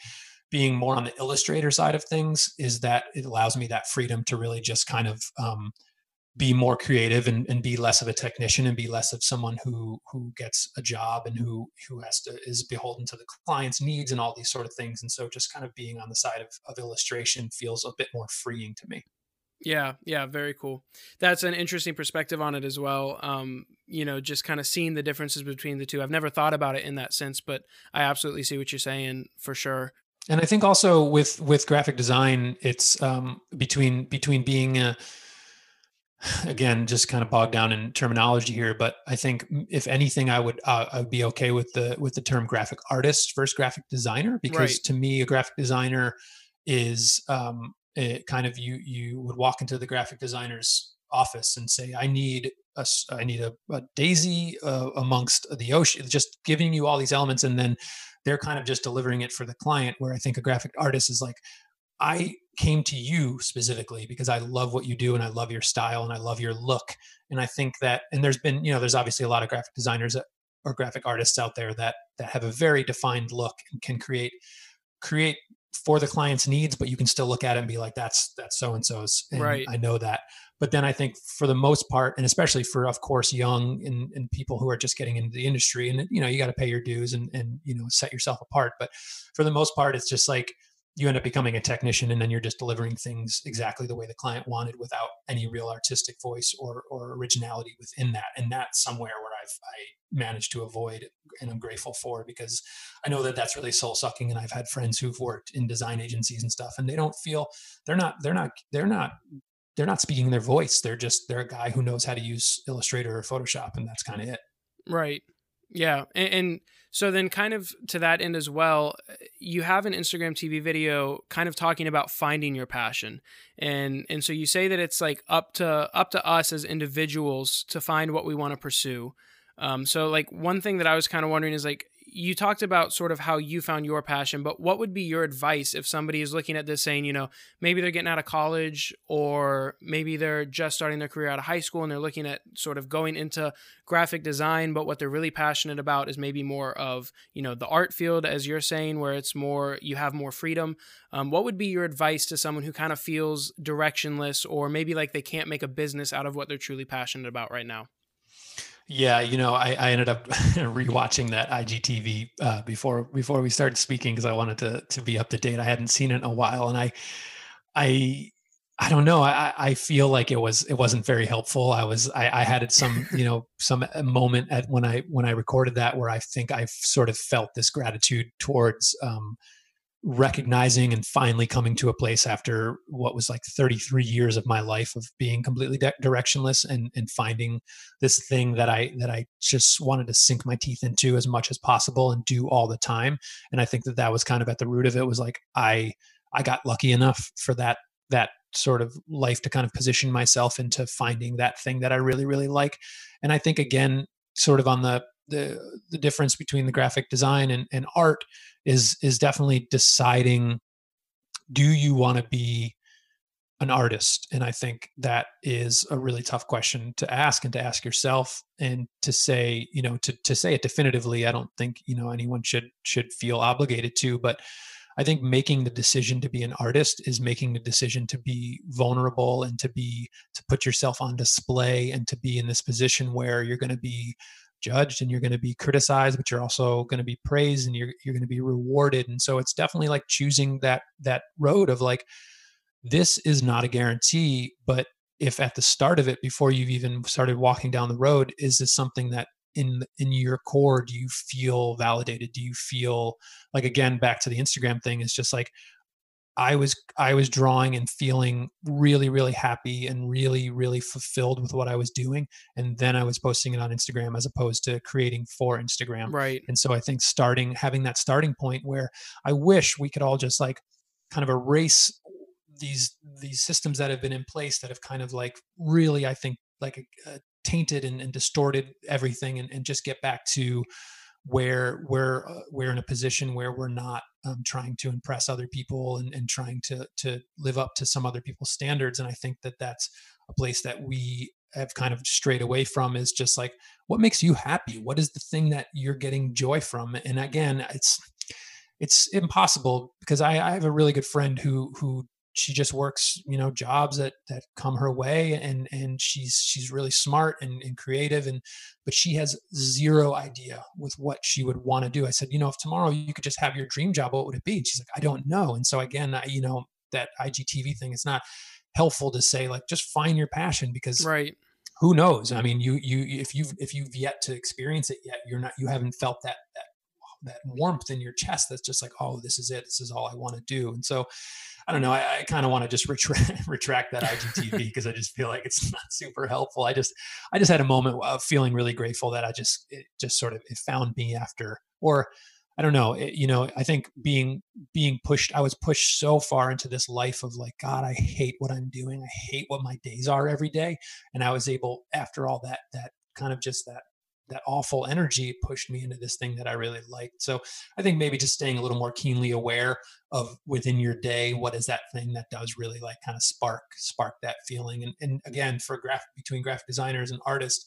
being more on the illustrator side of things is that it allows me that freedom to really just kind of um, be more creative and, and be less of a technician and be less of someone who who gets a job and who who has to is beholden to the client's needs and all these sort of things. And so just kind of being on the side of, of illustration feels a bit more freeing to me yeah, yeah, very cool. That's an interesting perspective on it as well. Um, you know, just kind of seeing the differences between the two. I've never thought about it in that sense, but I absolutely see what you're saying for sure. And I think also with with graphic design, it's um, between between being a, again just kind of bogged down in terminology here, but I think if anything, I would uh, I would be okay with the with the term graphic artist versus graphic designer because right. to me, a graphic designer is um, it kind of you you would walk into the graphic designer's office and say i need a i need a, a daisy uh, amongst the ocean just giving you all these elements and then they're kind of just delivering it for the client where i think a graphic artist is like i came to you specifically because i love what you do and i love your style and i love your look. And i think that and there's been you know there's obviously a lot of graphic designers or graphic artists out there that that have a very defined look and can create create for the client's needs, but you can still look at it and be like, that's that's so and so's. Right. I know that. But then I think for the most part, and especially for of course young and, and people who are just getting into the industry, and you know, you got to pay your dues and and you know set yourself apart. But for the most part, it's just like you end up becoming a technician and then you're just delivering things exactly the way the client wanted without any real artistic voice or, or originality within that and that's somewhere i managed to avoid and i'm grateful for because i know that that's really soul sucking and i've had friends who've worked in design agencies and stuff and they don't feel they're not they're not they're not they're not speaking their voice. They're just they're a guy who knows how to use illustrator or photoshop and that's kind of it. Right. Yeah. And, and so then, kind of to that end as well, you have an Instagram TV video kind of talking about finding your passion, and and so you say that it's like up to up to us as individuals to find what we want to pursue. Um, so like one thing that I was kind of wondering is like you talked about sort of how you found your passion, but what would be your advice if somebody is looking at this saying, you know, maybe they're getting out of college or maybe they're just starting their career out of high school and they're looking at sort of going into graphic design, but what they're really passionate about is maybe more of, you know, the art field, as you're saying, where it's more, you have more freedom. Um, what would be your advice to someone who kind of feels directionless or maybe like they can't make a business out of what they're truly passionate about right now? Yeah, you know, I, I ended up rewatching that IGTV uh, before before we started speaking because I wanted to to be up to date. I hadn't seen it in a while, and I I I don't know. I, I feel like it was it wasn't very helpful. I was I, I had some you know some uh, moment at when I when I recorded that where I think I sort of felt this gratitude towards um, recognizing and finally coming to a place after what was like 33 years of my life of being completely de- directionless and and finding this thing that I that I just wanted to sink my teeth into as much as possible and do all the time. And I think that that was kind of at the root of it was like I I got lucky enough for that that sort of life to kind of position myself into finding that thing that I really really like. And I think again sort of on the the the difference between the graphic design and, and art is is definitely deciding do you want to be an artist? And i think that is a really tough question to ask and to ask yourself and to say you know to to say it definitively i don't think you know anyone should should feel obligated to but i think making the decision to be an artist is making the decision to be vulnerable and to be to put yourself on display and to be in this position where you're going to be judged and you're going to be criticized but you're also going to be praised and you're you're going to be rewarded. And so it's definitely like choosing that that road of like this is not a guarantee but if at the start of it before you've even started walking down the road is this something that in in your core do you feel validated? Do you feel like again back to the instagram thing is just like I was I was drawing and feeling really really happy and really really fulfilled with what I was doing and then I was posting it on Instagram as opposed to creating for Instagram. Right. And so I think starting having that starting point where I wish we could all just like kind of erase these these systems that have been in place that have kind of like really I think like uh, tainted and, and distorted everything and, and just get back to where we're uh, we're in a position where we're not um, trying to impress other people and, and trying to to live up to some other people's standards. And i think that that's a place that we have kind of strayed away from is just like what makes you happy? What is the thing that you're getting joy from? And again it's it's impossible because I, I have a really good friend who who she just works you know jobs that that come her way and and she's she's really smart and, and creative and but she has zero idea with what she would want to do. I said you know if tomorrow you could just have your dream job what would it be? And she's like i don't know. And so again I, you know that igtv thing it's not helpful to say like just find your passion because right. who knows? I mean you you if you've if you've yet to experience it yet you're not you haven't felt that that that warmth in your chest that's just like oh this is it. This is all i want to do. And so i don't know i, I kind of want to just retract, retract that igtv because i just feel like it's not super helpful i just i just had a moment of feeling really grateful that i just it just sort of it found me after or I don't know, it, you know, I think being being pushed, I was pushed so far into this life of like, God, I hate what I'm doing. I hate what my days are every day. And I was able, after all that, that kind of just that that awful energy pushed me into this thing that I really liked. So I think maybe just staying a little more keenly aware of within your day, what is that thing that does really like kind of spark spark that feeling. And, and again, for graph between graphic designers and artists,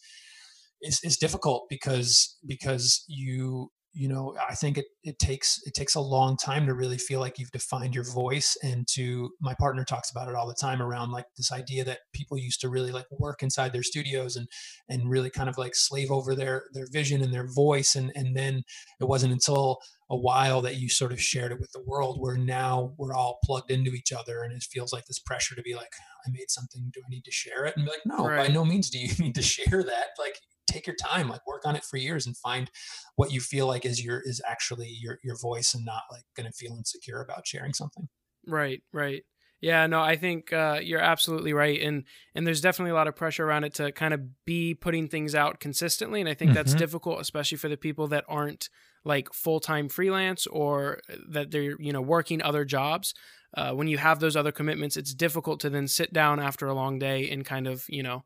it's, it's difficult because because you you know i think it, it takes it takes a long time to really feel like you've defined your voice and to my partner talks about it all the time around like this idea that people used to really like work inside their studios and and really kind of like slave over their their vision and their voice and and then it wasn't until a while that you sort of shared it with the world where now we're all plugged into each other and it feels like this pressure to be like i made something. Do i need to share it? And be like no right. by no means do you need to share that. Like take your time like work on it for years and find what you feel like is your is actually your your voice and not like going to feel insecure about sharing something. Right right. Yeah no i think uh, you're absolutely right and and there's definitely a lot of pressure around it to kind of be putting things out consistently and i think mm-hmm. that's difficult especially for the people that aren't like full-time freelance or that they're you know working other jobs uh, when you have those other commitments it's difficult to then sit down after a long day and kind of you know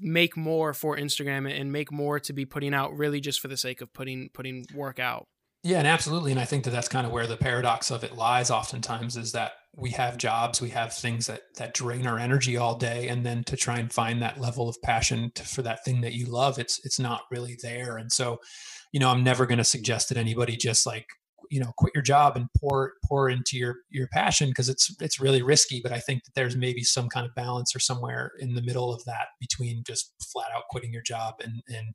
make more for Instagram and make more to be putting out really just for the sake of putting putting work out. Yeah, and absolutely. And I think that that's kind of where the paradox of it lies oftentimes is that we have jobs, we have things that that drain our energy all day and then to try and find that level of passion to, for that thing that you love, it's it's not really there. And so, you know, I'm never going to suggest that anybody just like you know quit your job and pour pour into your your passion because it's it's really risky but i think that there's maybe some kind of balance or somewhere in the middle of that between just flat out quitting your job and and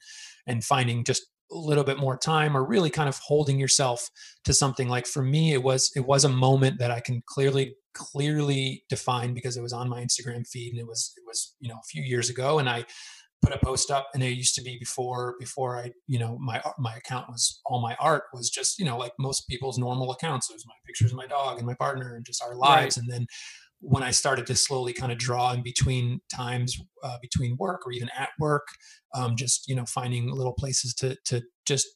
and finding just a little bit more time or really kind of holding yourself to something. Like for me it was it was a moment that i can clearly clearly define because it was on my instagram feed and it was it was you know a few years ago and i put a post up and it used to be before before i you know my my account was all my art was just you know like most people's normal accounts it was my pictures of my dog and my partner and just our lives right. and then when i started to slowly kind of draw in between times uh, between work or even at work um, just you know finding little places to to just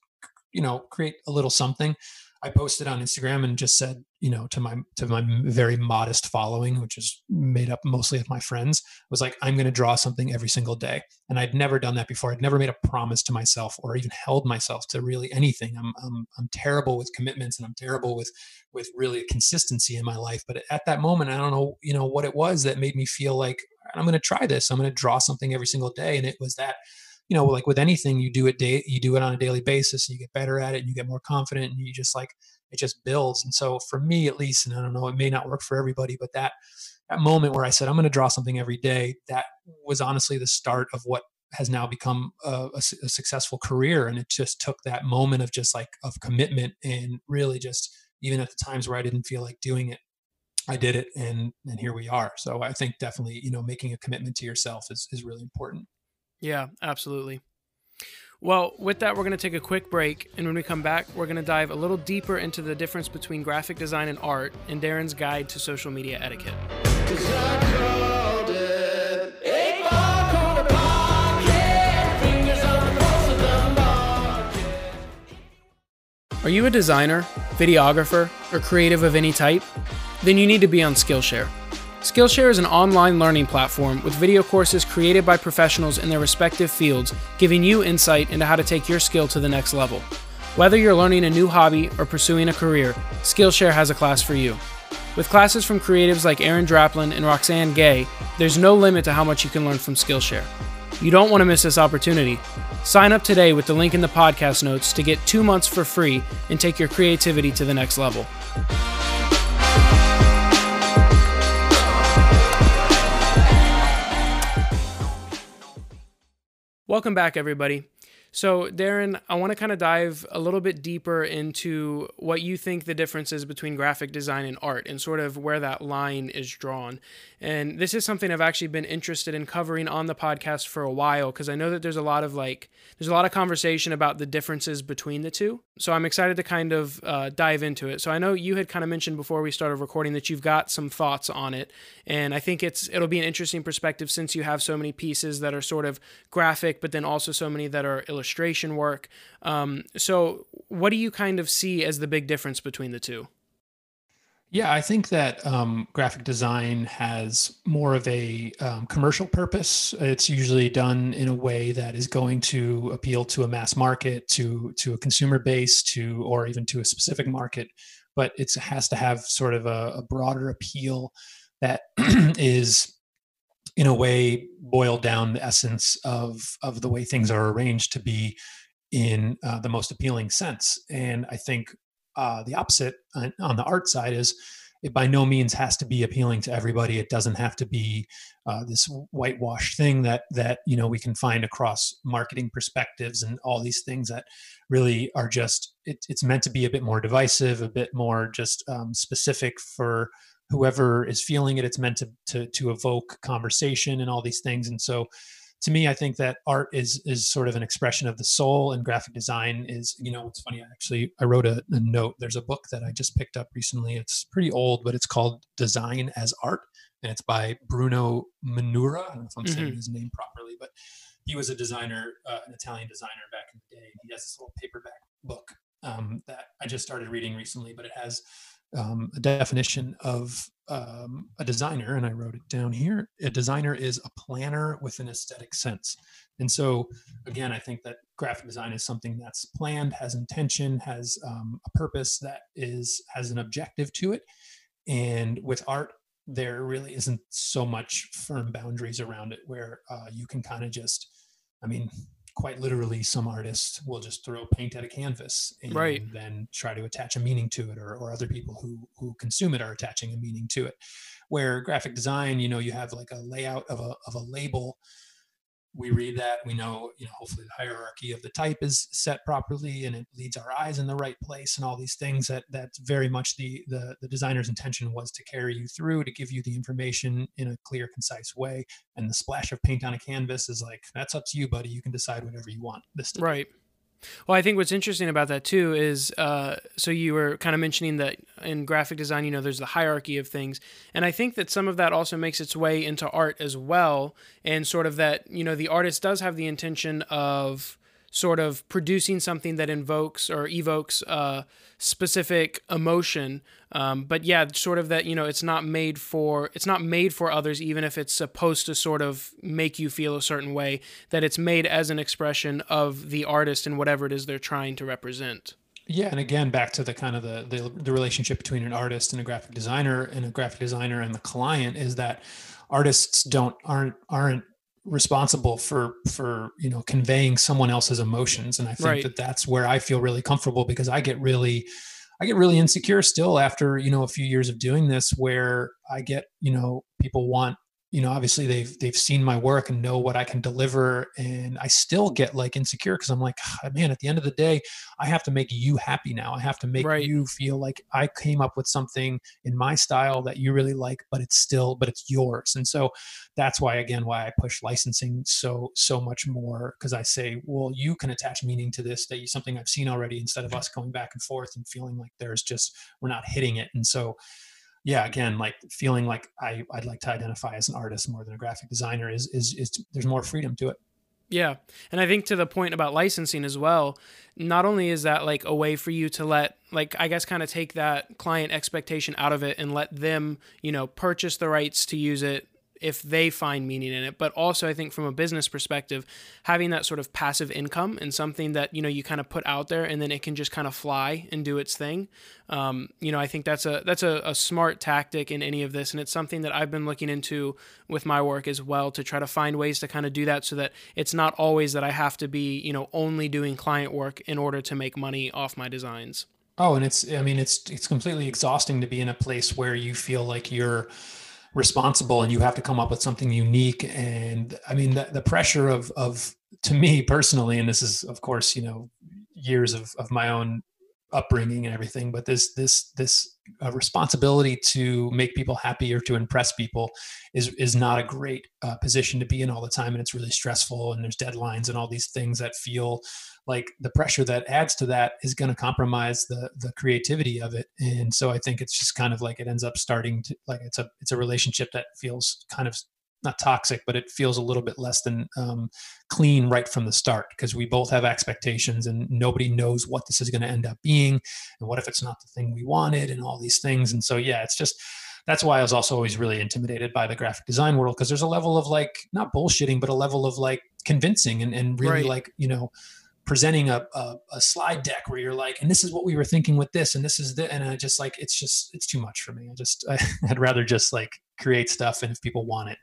you know create a little something I posted on Instagram and just said, you know, to my to my very modest following, which is made up mostly of my friends, was like, I'm going to draw something every single day. And I'd never done that before. I'd never made a promise to myself or even held myself to really anything. I'm I'm I'm terrible with commitments and I'm terrible with with really consistency in my life. But at that moment, I don't know, you know, what it was that made me feel like I'm going to try this. I'm going to draw something every single day. And it was that you know, like with anything, you do it day, you do it on a daily basis, and you get better at it, and you get more confident, and you just like it just builds. And so for me, at least, and I don't know, it may not work for everybody, but that that moment where I said I'm going to draw something every day, that was honestly the start of what has now become a, a, a, successful career. And it just took that moment of just like of commitment and really just even at the times where i didn't feel like doing it i did it and and here we are. So i think definitely you know making a commitment to yourself is, is really important yeah, absolutely. Well, with that, we're going to take a quick break. And when we come back, we're going to dive a little deeper into the difference between graphic design and art in Darren's guide to social media etiquette. Are you a designer, videographer, or creative of any type? Then you need to be on Skillshare. Skillshare is an online learning platform with video courses created by professionals in their respective fields, giving you insight into how to take your skill to the next level. Whether you're learning a new hobby or pursuing a career, Skillshare has a class for you. With classes from creatives like Aaron Draplin and Roxane Gay, there's no limit to how much you can learn from Skillshare. You don't want to miss this opportunity. Sign up today with the link in the podcast notes to get two months for free and take your creativity to the next level. Welcome back, everybody. So, Darren, I want to kind of dive a little bit deeper into what you think the difference is between graphic design and art and sort of where that line is drawn. And this is something I've actually been interested in covering on the podcast for a while because I know that there's a lot of like, there's a lot of conversation about the differences between the two. So, I'm excited to kind of uh, dive into it. So, I know you had kind of mentioned before we started recording that you've got some thoughts on it. And I think it's, it'll be an interesting perspective since you have so many pieces that are sort of graphic, but then also so many that are illustration work. Um, so, what do you kind of see as the big difference between the two? Yeah, I think that um, graphic design has more of a um, commercial purpose. It's usually done in a way that is going to appeal to a mass market, to to a consumer base, to or even to a specific market. But it has to have sort of a, a broader appeal that is in a way boil down the essence of of the way things are arranged to be in uh, the most appealing sense and i think uh, the opposite on, on, the art side is it by no means has to be appealing to everybody. It doesn't have to be uh, this whitewashed thing that that you know we can find across marketing perspectives and all these things that really are just it, it's meant to be a bit more divisive a bit more just um, specific for whoever is feeling it. It's meant to, to to evoke conversation and all these things. And so to me i think that art is is sort of an expression of the soul and graphic design is you know it's funny I actually i wrote a, a note there's a book that i just picked up recently. It's pretty old but it's called design as art and it's by bruno munari i don't know if i'm mm-hmm. saying his name properly but he was a designer uh, an italian designer back in the day. He has this little paperback book um, that i just started reading recently but it has um, a definition of um, a designer, and I wrote it down here. A designer is a planner with an aesthetic sense. And so, again, I think that graphic design is something that's planned, has intention, has um, a purpose that is has an objective to it. And with art, there really isn't so much firm boundaries around it where uh, you can kind of just, I mean, quite literally some artists will just throw paint at a canvas and right. then try to attach a meaning to it or, or other people who who consume it are attaching a meaning to it where graphic design you know you have like a layout of a, of a label we read that we know you know hopefully the hierarchy of the type is set properly and it leads our eyes in the right place and all these things that that's very much the, the the designer's intention was to carry you through to give you the information in a clear concise way. And the splash of paint on a canvas is like that's up to you buddy. You can decide whatever you want this to right. Well, I think what's interesting about that too is uh, so you were kind of mentioning that in graphic design, you know, there's the hierarchy of things. And I think that some of that also makes its way into art as well. And sort of that, you know, the artist does have the intention of sort of producing something that invokes or evokes a specific emotion. Um, but yeah, sort of that you know it's not made for it's not made for others, even if it's supposed to sort of make you feel a certain way. That it's made as an expression of the artist and whatever it is they're trying to represent. Yeah, and again, back to the kind of the, the the relationship between an artist and a graphic designer, and a graphic designer and the client is that artists don't aren't aren't responsible for for you know conveying someone else's emotions and i think right. that that's where i feel really comfortable because i get really i get really insecure still after you know a few years of doing this where i get you know people want you know obviously they've they've seen my work and know what i can deliver and i still get like insecure because i'm like oh, man at the end of the day i have to make you happy now. I have to make right. you feel like i came up with something in my style that you really like but it's still but it's yours. And so that's why again why i push licensing so so much more because i say well you can attach meaning to this that you something i've seen already instead of us going back and forth and feeling like there's just we're not hitting it. And so yeah, again, like feeling like I, I'd like to identify as an artist more than a graphic designer is, is, is there's more freedom to it. Yeah. And I think to the point about licensing as well, not only is that like a way for you to let, like, I guess kind of take that client expectation out of it and let them, you know, purchase the rights to use it if they find meaning in it. But also, I think from a business perspective, having that sort of passive income and something that you know you kind of put out there and then it can just kind of fly and do its thing. Um, you know, I think that's a that's a, a smart tactic in any of this, and it's something that I've been looking into with my work as well to try to find ways to kind of do that so that it's not always that I have to be you know only doing client work in order to make money off my designs. Oh, and it's I mean it's it's completely exhausting to be in a place where you feel like you're responsible and you have to come up with something unique. And i mean the, the pressure of of to me personally, and this is of course, you know, years of, of my own upbringing and everything, but this this this uh, responsibility to make people happy or to impress people is is not a great uh, position to be in all the time, and it's really stressful. And there's deadlines and all these things that feel like the pressure that adds to that is going to compromise the the creativity of it. And so I think it's just kind of like it ends up starting to like it's a it's a relationship that feels kind of not toxic, but it feels a little bit less than um, clean right from the start because we both have expectations and nobody knows what this is going to end up being. And what if it's not the thing we wanted and all these things. And so, yeah, it's just, that's why I was also always really intimidated by the graphic design world because there's a level of like, not bullshitting, but a level of like convincing and, and really right. like, you know, presenting a, a, a, slide deck where you're like, and this is what we were thinking with this, and this is the, and I just like, it's just, it's too much for me. I just, I, I'd rather just like create stuff. And if people want it,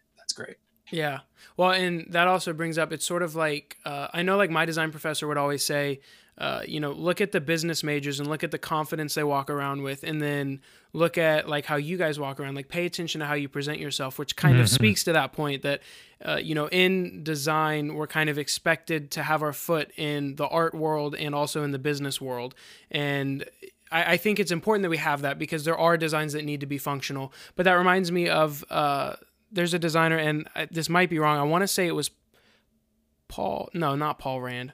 great. Yeah. Well, and that also brings up it's sort of like uh, I know like my design professor would always say, uh, you know, look at the business majors and look at the confidence they walk around with, and then look at like how you guys walk around. Like pay attention to how you present yourself, which kind mm-hmm. of speaks to that point that uh, you know in design we're kind of expected to have our foot in the art world and also in the business world, and I, think it's important that we have that because there are designs that need to be functional. But that reminds me of uh, there's a designer, and I, this might be wrong. I want to say it was Paul. No, not Paul Rand.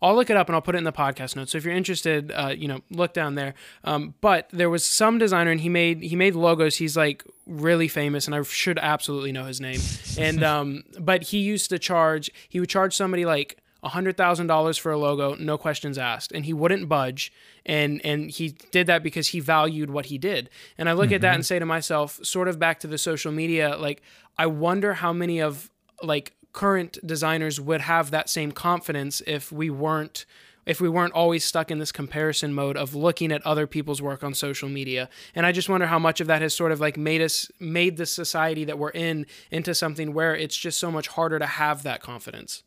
I'll look it up and I'll put it in the podcast notes. So if you're interested, uh, you know, look down there. Um, but there was some designer and he made he made logos. He's like really famous, and I should absolutely know his name. And um, but he used to charge. He would charge somebody like $100,000 for a logo, no questions asked. And he wouldn't budge. And, and he did that because he valued what he did. And I look mm-hmm. at that mm-hmm. and say to myself, sort of back to the social media, like, I wonder how many of like current designers would have that same confidence if we weren't if we weren't always stuck in this comparison mode of looking at other people's work on social media. And I just wonder how much of that has sort of like made us made the society that we're in into something where it's just so much harder to have that confidence.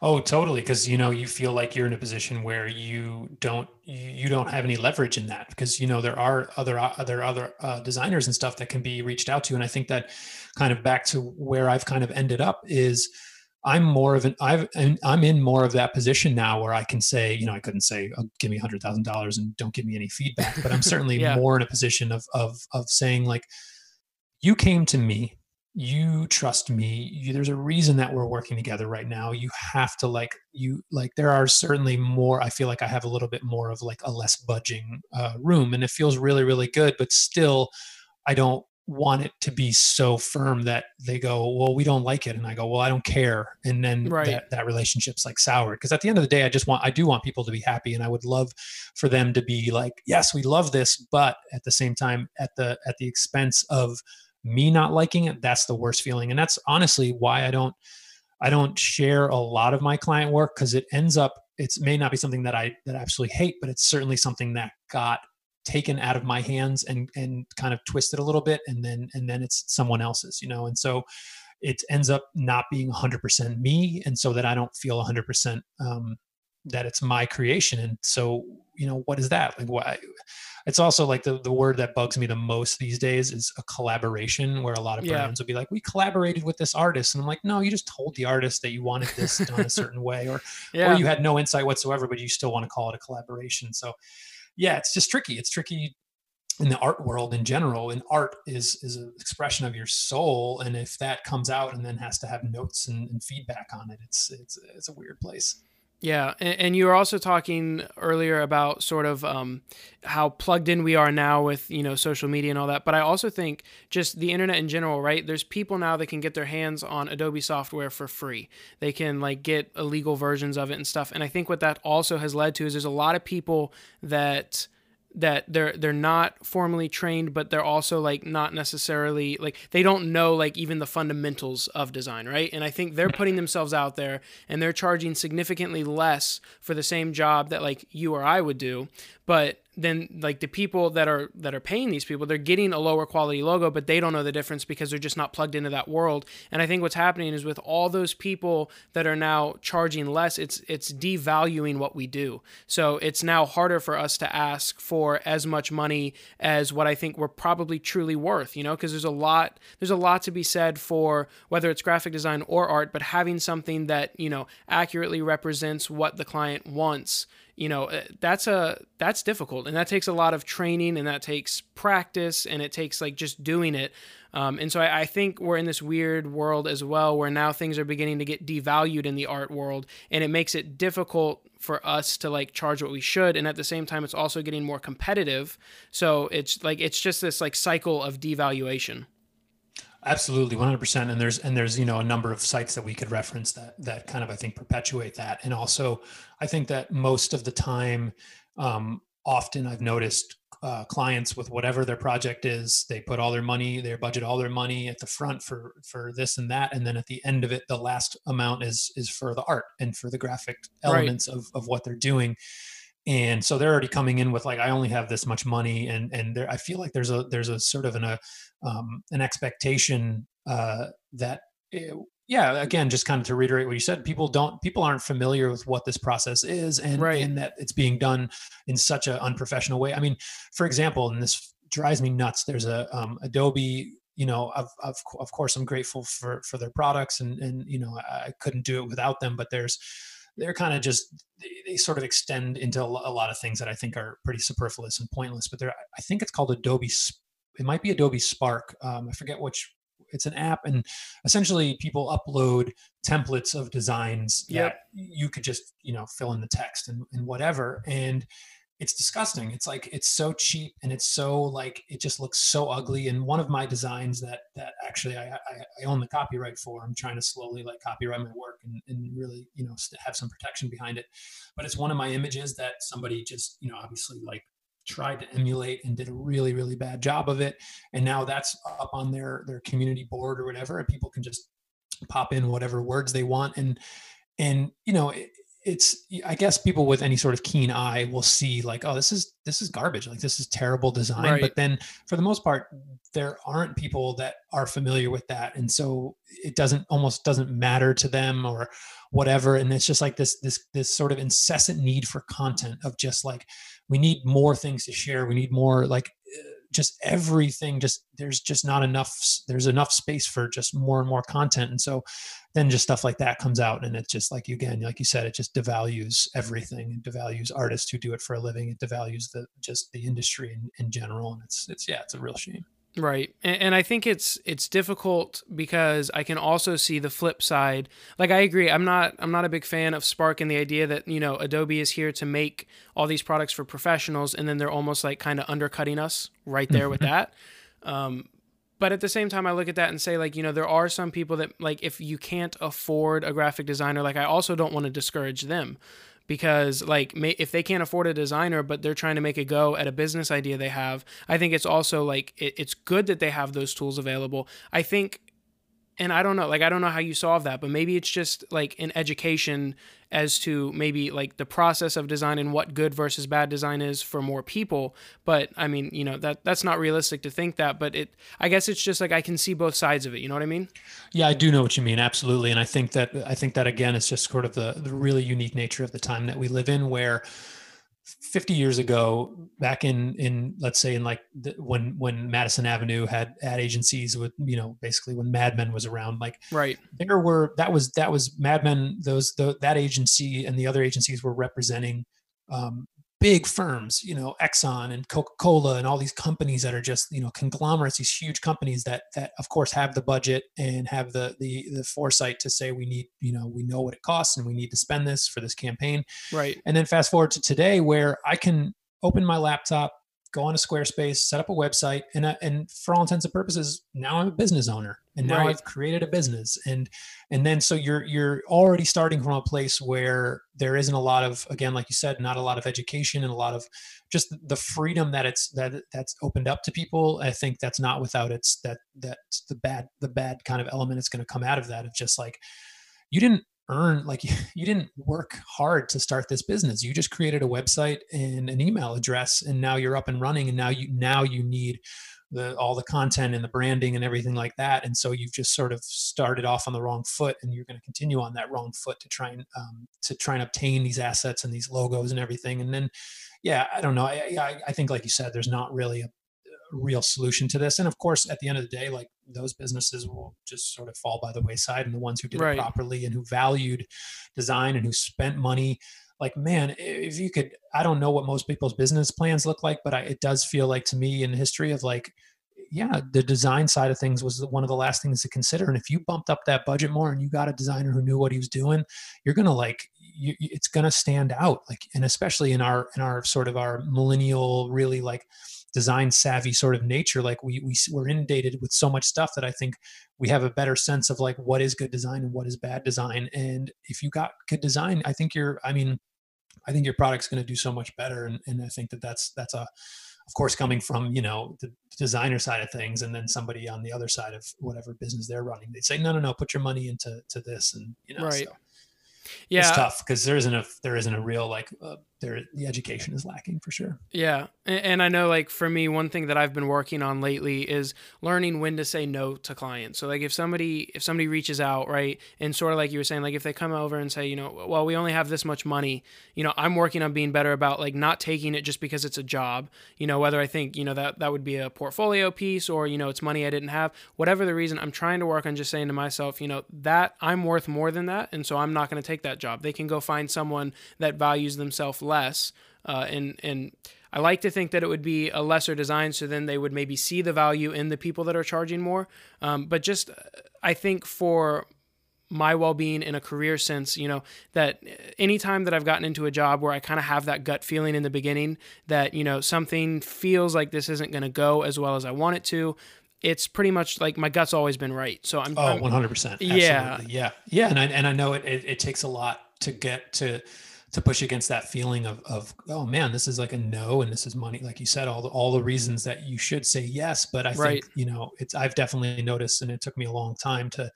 Oh, totally. Because you know you feel like you're in a position where you don't you don't have any leverage in that because you know there are other other other uh, designers and stuff that can be reached out to, and I think that kind of back to where I've kind of ended up is I'm more of an I've I'm in more of that position now where I can say you know I couldn't say oh, give me hundred thousand dollars and don't give me any feedback, but I'm certainly yeah. more in a position of of of saying like you came to me you trust me you, there's a reason that we're working together right now you have to like you like there are certainly more i feel like i have a little bit more of like a less budging uh, room and it feels really really good but still i don't want it to be so firm that they go well we don't like it and i go well i don't care and then right. that, that relationship's like soured because at the end of the day i just want i do want people to be happy and i would love for them to be like yes we love this but at the same time at the at the expense of me not liking it that's the worst feeling. And that's honestly why i don't i don't share a lot of my client work because it ends up it may not be something that i that i absolutely hate but it's certainly something that got taken out of my hands and and kind of twisted a little bit and then and then it's someone else's you know? And so it ends up not being 100% me and so that i don't feel 100% um, that it's my creation. And so you know what is that like why it's also like the, the word that bugs me the most these days is a collaboration where a lot of yeah. brands will be like we collaborated with this artist and i'm like no you just told the artist that you wanted this done a certain way or yeah. or you had no insight whatsoever but you still want to call it a collaboration so yeah it's just tricky it's tricky in the art world in general and art is is an expression of your soul and if that comes out and then has to have notes and, and feedback on it it's it's it's a weird place yeah, and, and, you were also talking earlier about sort of um, how plugged in we are now with you know social media and all that. But I also think just the internet in general, right? There's people now that can get their hands on Adobe software for free. They can like get illegal versions of it and stuff. And I think what that also has led to is there's a lot of people that that they're they're not formally trained but they're also like not necessarily like they don't know like even the fundamentals of design right? And i think they're putting themselves out there and they're charging significantly less for the same job that like you or i would do but then like the people that are that are paying these people they're getting a lower quality logo but they don't know the difference because they're just not plugged into that world. And i think what's happening is with all those people that are now charging less it's it's devaluing what we do. So it's now harder for us to ask for as much money as what i think we're probably truly worth you know because there's a lot there's a lot to be said for whether it's graphic design or art but having something that you know accurately represents what the client wants you know uh, that's a that's difficult. And that takes a lot of training and that takes practice and it takes like just doing it. Um, and so I, I, think we're in this weird world as well where now things are beginning to get devalued in the art world and it makes it difficult for us to like charge what we should. And at the same time it's also getting more competitive. So it's like it's just this like cycle of devaluation Absolutely, one hundred percent. And there's and there's you know a number of sites that we could reference that that kind of I think perpetuate that. And also, I think that most of the time, um, often I've noticed uh, clients with whatever their project is, they put all their money, their budget, all their money at the front for for this and that, and then at the end of it, the last amount is is for the art and for the graphic elements right. of of what they're doing and so they're already coming in with like i only have this much money and and there i feel like there's a there's a sort of an a um, an expectation uh, that it, eh, yeah again just kind of to reiterate what you said people don't people aren't familiar with what this process is and right. and that it's being done in such an unprofessional way i mean for example and this drives me nuts there's a um, adobe you know of, of, of course i'm grateful for for their products and and you know i couldn't do it without them but there's they're kind of just they, they, sort of extend into a lot of things that I think are pretty superfluous and pointless. But they're I think it's called Adobe. It might be Adobe Spark. Um, I forget which. It's an app, and essentially people upload templates of designs yep. you could just you know fill in the text and, and whatever. And it's disgusting. It's like it's so cheap and it's so like it just looks so ugly. And one of my designs that that actually I, I, I own the copyright for. I'm trying to slowly like copyright my work and, and really you know have some protection behind it. But it's one of my images that somebody just you know obviously like tried to emulate and did a really really bad job of it. And now that's up on their their community board or whatever, and people can just pop in whatever words they want and and you know it, it's i guess people with any sort of keen eye will see like oh this is this is garbage like this is terrible design right. but then for the most part there aren't people that are familiar with that and so it doesn't almost doesn't matter to them or whatever and it's just like this this this sort of incessant need for content of just like we need more things to share we need more like just everything just there's just not enough there's enough space for just more and more content. And so then just stuff like that comes out and it just like you again like you said it just devalues everything. It devalues artists who do it for a living. It devalues the just the industry in, in general. And it's it's yeah it's a real shame Right. And, and, I think it's it's difficult because I can also see the flip side. Like I agree, I'm not I'm not a big fan of Spark and the idea that, you know, Adobe is here to make all these products for professionals and then they're almost like kind of undercutting us right there with that. Um, but at the same time I look at that and say like, you know, there are some people that like if you can't afford a graphic designer, like I also don't want to discourage them because like if they can't afford a designer but they're trying to make a go at a business idea they have i think it's also like it, it's good that they have those tools available. I think and I don't know, like I don't know how you solve that, but maybe it's just like an education as to maybe like the process of design and what good versus bad design is for more people. But I mean, you know, that that's not realistic to think that, but it I guess it's just like I can see both sides of it, you know what I mean? Yeah, I do know what you mean, absolutely. And I think that I think that again is just sort of the the really unique nature of the time that we live in where 50 years ago back in in let's say in like the, when when madison avenue had ad agencies with you know basically when mad men was around like right. there were that was that was mad men those the, that agency and the other agencies were representing um, big firms, you know, Exxon and Coca-Cola and all these companies that are just, you know, conglomerates, these huge companies that that of course have the budget and have the the the foresight to say we need, you know, we know what it costs and we need to spend this for this campaign. Right. And then fast forward to today where I can open my laptop, go on to Squarespace, set up a website, and uh, and for all intents and purposes, now I'm a business owner, and now right. I've created a business, and and then so you're you're already starting from a place where there isn't a lot of again, like you said, not a lot of education and a lot of just the freedom that it's that that's opened up to people. I think that's not without its that that's the bad the bad kind of element that's going to come out of that of just like you didn't earn like you didn't work hard to start this business. You just created a website and an email address and now you're up and running and now you now you need the all the content and the branding and everything like that. And so you've just sort of started off on the wrong foot and you're going to continue on that wrong foot to try and um, to try and obtain these assets and these logos and everything. And then yeah i don't know. I i, I think like you said there's not really a, real solution to this. And of course at the end of the day like those businesses will just sort of fall by the wayside and the ones who did right. it properly and who valued design and who spent money like man if you could i don't know what most people's business plans look like but I, it does feel like to me in the history of like yeah the design side of things was one of the last things to consider. And if you bumped up that budget more and you got a designer who knew what he was doing you're gonna like you, it's gonna stand out. Like and especially in our in our sort of our millennial really like design savvy sort of nature like we, we we're inundated with so much stuff that i think we have a better sense of like what is good design and what is bad design and if you got good design i think you're i mean I think your product's going to do so much better. And, and I think that that's, that's a, of course, coming from, you know, the designer side of things, and then somebody on the other side of whatever business they're running, they'd say, no, no, no, put your money into, to this. And, you know, right. So yeah. it's tough because there isn't a, there isn't a real, like, uh, there, the education is lacking for sure. Yeah. And I know like for me, one thing that I've been working on lately is learning when to say no to clients. So like if somebody, if somebody reaches out, right. And sort of like you were saying, like if they come over and say, you know, well, we only have this much money, you know, I'm working on being better about like not taking it just because it's a job, you know, whether I think, you know, that that would be a portfolio piece or, you know, it's money I didn't have, whatever the reason, I'm trying to work on just saying to myself, you know, that I'm worth more than that. And so I'm not going to take that job. They can go find someone that values themselves less. Uh, and and I like to think that it would be a lesser design, so then they would maybe see the value in the people that are charging more. Um, but just uh, I think for my well-being in a career sense you know that anytime that i've gotten into a job where i kind of have that gut feeling in the beginning that you know something feels like this isn't going to go as well as i want it to it's pretty much like my gut's always been right so i'm oh I'm, 100% yeah yeah yeah and I, and I know it, it, it takes a lot to get to to push against that feeling of of oh man this is like a no and this is money like you said all the all the reasons that you should say yes but i right. think you know it's i've definitely noticed and it took me a long time to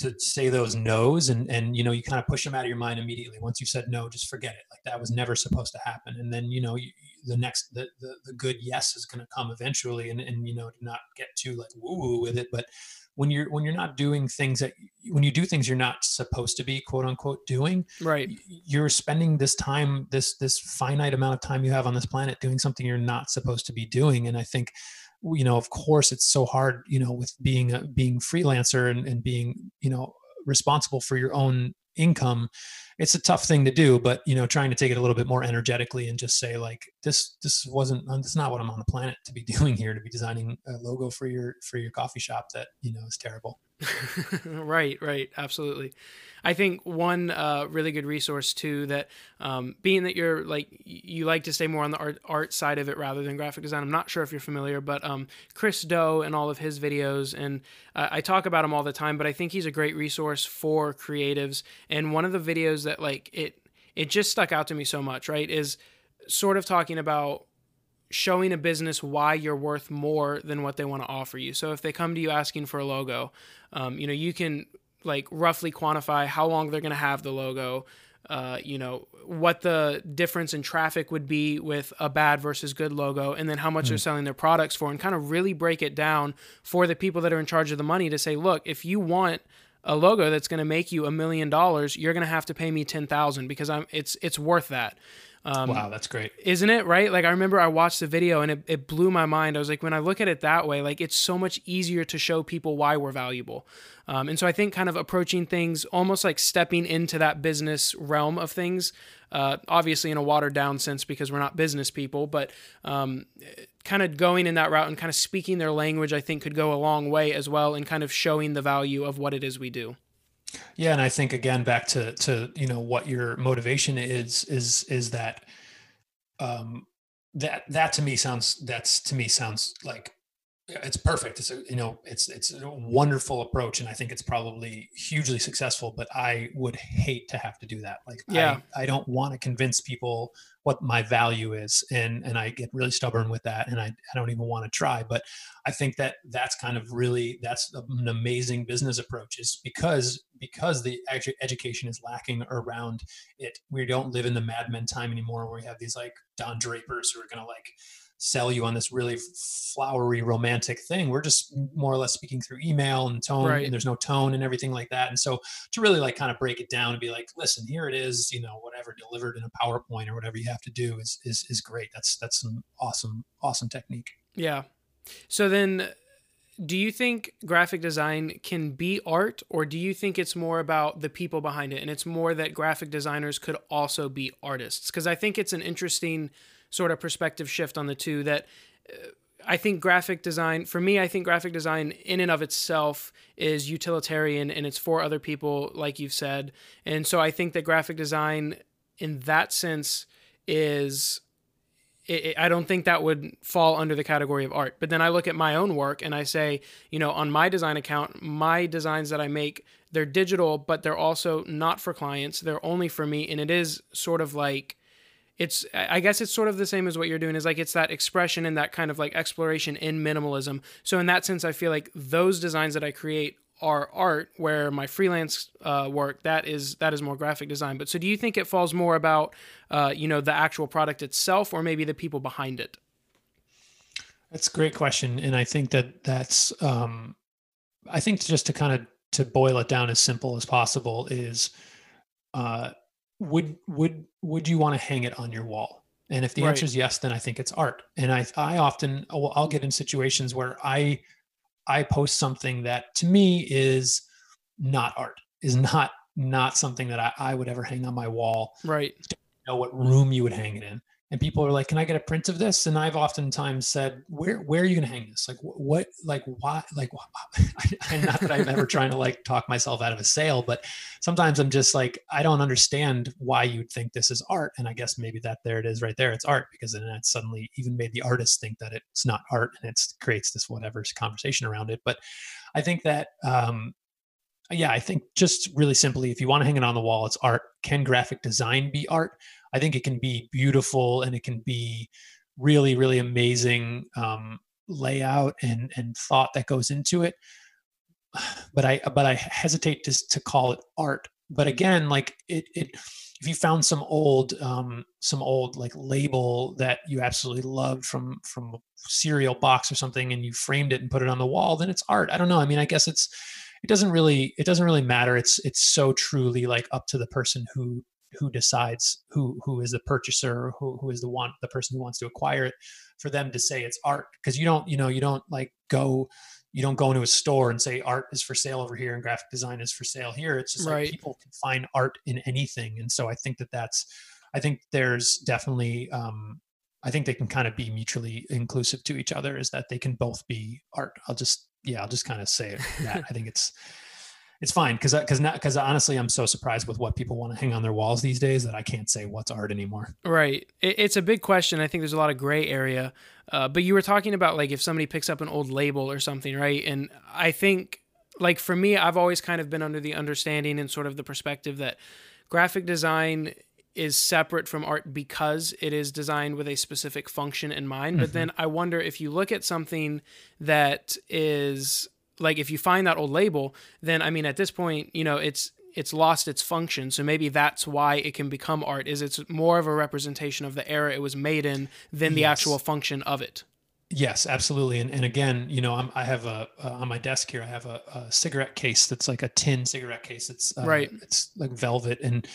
to say those no's and and you know you kind of push them out of your mind immediately. Once you said no just forget it. Like that was never supposed to happen. And then you know you, the next the, the, the good yes is going to come eventually and and you know not get too like woo woo with it but when you're when you're not doing things that when you do things you're not supposed to be quote unquote doing right. you're spending this time this this finite amount of time you have on this planet doing something you're not supposed to be doing. And i think you know of course it's so hard you know with being a being freelancer and, and being you know responsible for your own income it's a tough thing to do but you know trying to take it a little bit more energetically and just say like this this wasn't uh, this is not what i'm on the planet to be doing here to be designing a logo for your for your coffee shop that you know is terrible right, right, absolutely. I think one uh, really good resource too that um, being that you're like you like to stay more on the art, art side of it rather than graphic design. I'm not sure if you're familiar, but um, Chris Do and all of his videos, and uh, I talk about him all the time. But I think he's a great resource for creatives. And one of the videos that like it it just stuck out to me so much, right, is sort of talking about showing a business why you're worth more than what they want to offer you. So if they come to you asking for a logo, um, you know, you can like roughly quantify how long they're going to have the logo. Uh, you know what the difference in traffic would be with a bad versus good logo, and then how much mm. they're selling their products for, and kind of really break it down for the people that are in charge of the money to say, look, if you want a logo that's going to make you a million dollars, you're going to have to pay me ten thousand because I'm it's it's worth that. Um, wow, that's great. Isn't it? Right? Like, I remember I watched the video and it, it blew my mind. I was like, when I look at it that way, like, it's so much easier to show people why we're valuable. Um, and so I think kind of approaching things almost like stepping into that business realm of things, uh, obviously in a watered down sense because we're not business people, but um, kind of going in that route and kind of speaking their language, I think could go a long way as well in kind of showing the value of what it is we do. Yeah, and I think again back to to you know what your motivation is is is that um that that to me sounds that's to me sounds like it's perfect. It's a, you know, it's it's a wonderful approach, and I think it's probably hugely successful. But I would hate to have to do that. Like, yeah, I, I don't want to convince people what my value is, and and I get really stubborn with that, and I I don't even want to try. But I think that that's kind of really that's an amazing business approach, is because because the edu- education is lacking around it. We don't live in the Mad Men time anymore, where we have these like Don Drapers who are going to like sell you on this really flowery romantic thing. We're just more or less speaking through email and tone right. and there's no tone and everything like that. And so to really like kind of break it down and be like listen here it is you know whatever delivered in a powerpoint or whatever you have to do is is, is great. That's that's some awesome awesome technique. Yeah. So then do you think graphic design can be art or do you think it's more about the people behind it? And it's more that graphic designers could also be artists because i think it's an interesting sort of perspective shift on the two that uh, I think graphic design, for me, I think graphic design in and of itself is utilitarian and it's for other people, like you've said. And so I think that graphic design, in that sense, is. I don't think that would fall under the category of art. But then I look at my own work and I say, you know, on my design account, my designs that I make, they're digital, but they're also not for clients. They're only for me. And it is sort of like it's i guess it's sort of the same as what you're doing is like it's that expression and that kind of like exploration in minimalism. So in that sense i feel like those designs that i create are art where my freelance uh, work that is that is more graphic design. But so do you think it falls more about uh, you know the actual product itself or maybe the people behind it? That's a great question and i think that that's um, i think just to kind of to boil it down as simple as possible is uh, would would would you want to hang it on your wall? And if the right. answer is yes then i think it's art. And i i often uh, i'll get in situations where i i post something that to me is not art is not not something that i, I would ever hang on my wall. Right. Know what room you would hang it in and people are like can i get a print of this? And i've oftentimes said where where are you going to hang this? Like what like why like I, not that i'm ever trying to like talk myself out of a sale but sometimes i'm just like i don't understand why you'd think this is art. And i guess maybe that there it is right there it's art because then it suddenly even made the artist think that it's not art and it creates this whatever conversation around it. But i think that um yeah i think just really simply if you want to hang it on the wall it's art. Can graphic design be art I think it can be beautiful and it can be really, really amazing um, layout and and thought that goes into it. But I but I hesitate to to call it art. But again, like it it if you found some old um, some old like label that you absolutely loved from from a cereal box or something and you framed it and put it on the wall then it's art i don't know i mean i guess it's it doesn't really it doesn't really matter it's it's so truly like up to the person who who decides who who is the purchaser who, who is the one the person who wants to acquire it for them to say it's art. Because you don't you know you don't like go you don't go into a store and say art is for sale over here and graphic design is for sale here. It's just right. like people can find art in anything and so i think that that's i think there's definitely um i think they can kind of be mutually inclusive to each other is that they can both be art. I'll just yeah i'll just kind of say that i think it's it's fine because because not because honestly i'm so surprised with what people want to hang on their walls these days that i can't say what's art anymore. Right. It, it's a big question. I think there's a lot of gray area. Uh, but you were talking about like if somebody picks up an old label or something right? And i think like for me i've always kind of been under the understanding and sort of the perspective that graphic design is separate from art because it is designed with a specific function in mind. Mm-hmm. But then I wonder if you look at something that is like if you find that old label, then I mean at this point, you know, it's it's lost its function. So maybe that's why it can become art is it's more of a representation of the era it was made in than the yes. actual function of it. Yes, absolutely. And, and again, you know, I'm, i have a uh, on my desk here. I have a, a, cigarette case that's like a tin cigarette case. It's uh, right. It's like velvet, and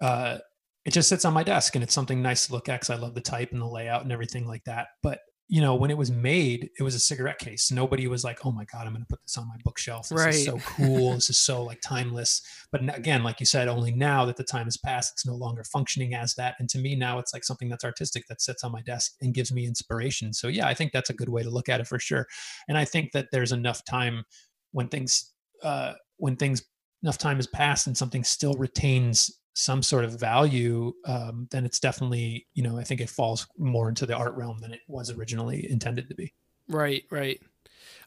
uh, it just sits on my desk, and it's something nice to look at because I love the type and the layout and everything like that. But you know, when it was made, it was a cigarette case. Nobody was like, "Oh my god, I'm going to put this on my bookshelf. This right. is so cool. this is so like timeless." But again, like you said, only now that the time has passed, it's no longer functioning as that. And to me, now it's like something that's artistic that sits on my desk and gives me inspiration. So yeah, I think that's a good way to look at it for sure. And I think that there's enough time when things uh, when things enough time has passed and something still retains some sort of value, um, then it's definitely, you know, I think it falls more into the art realm than it was originally intended to be. Right, right.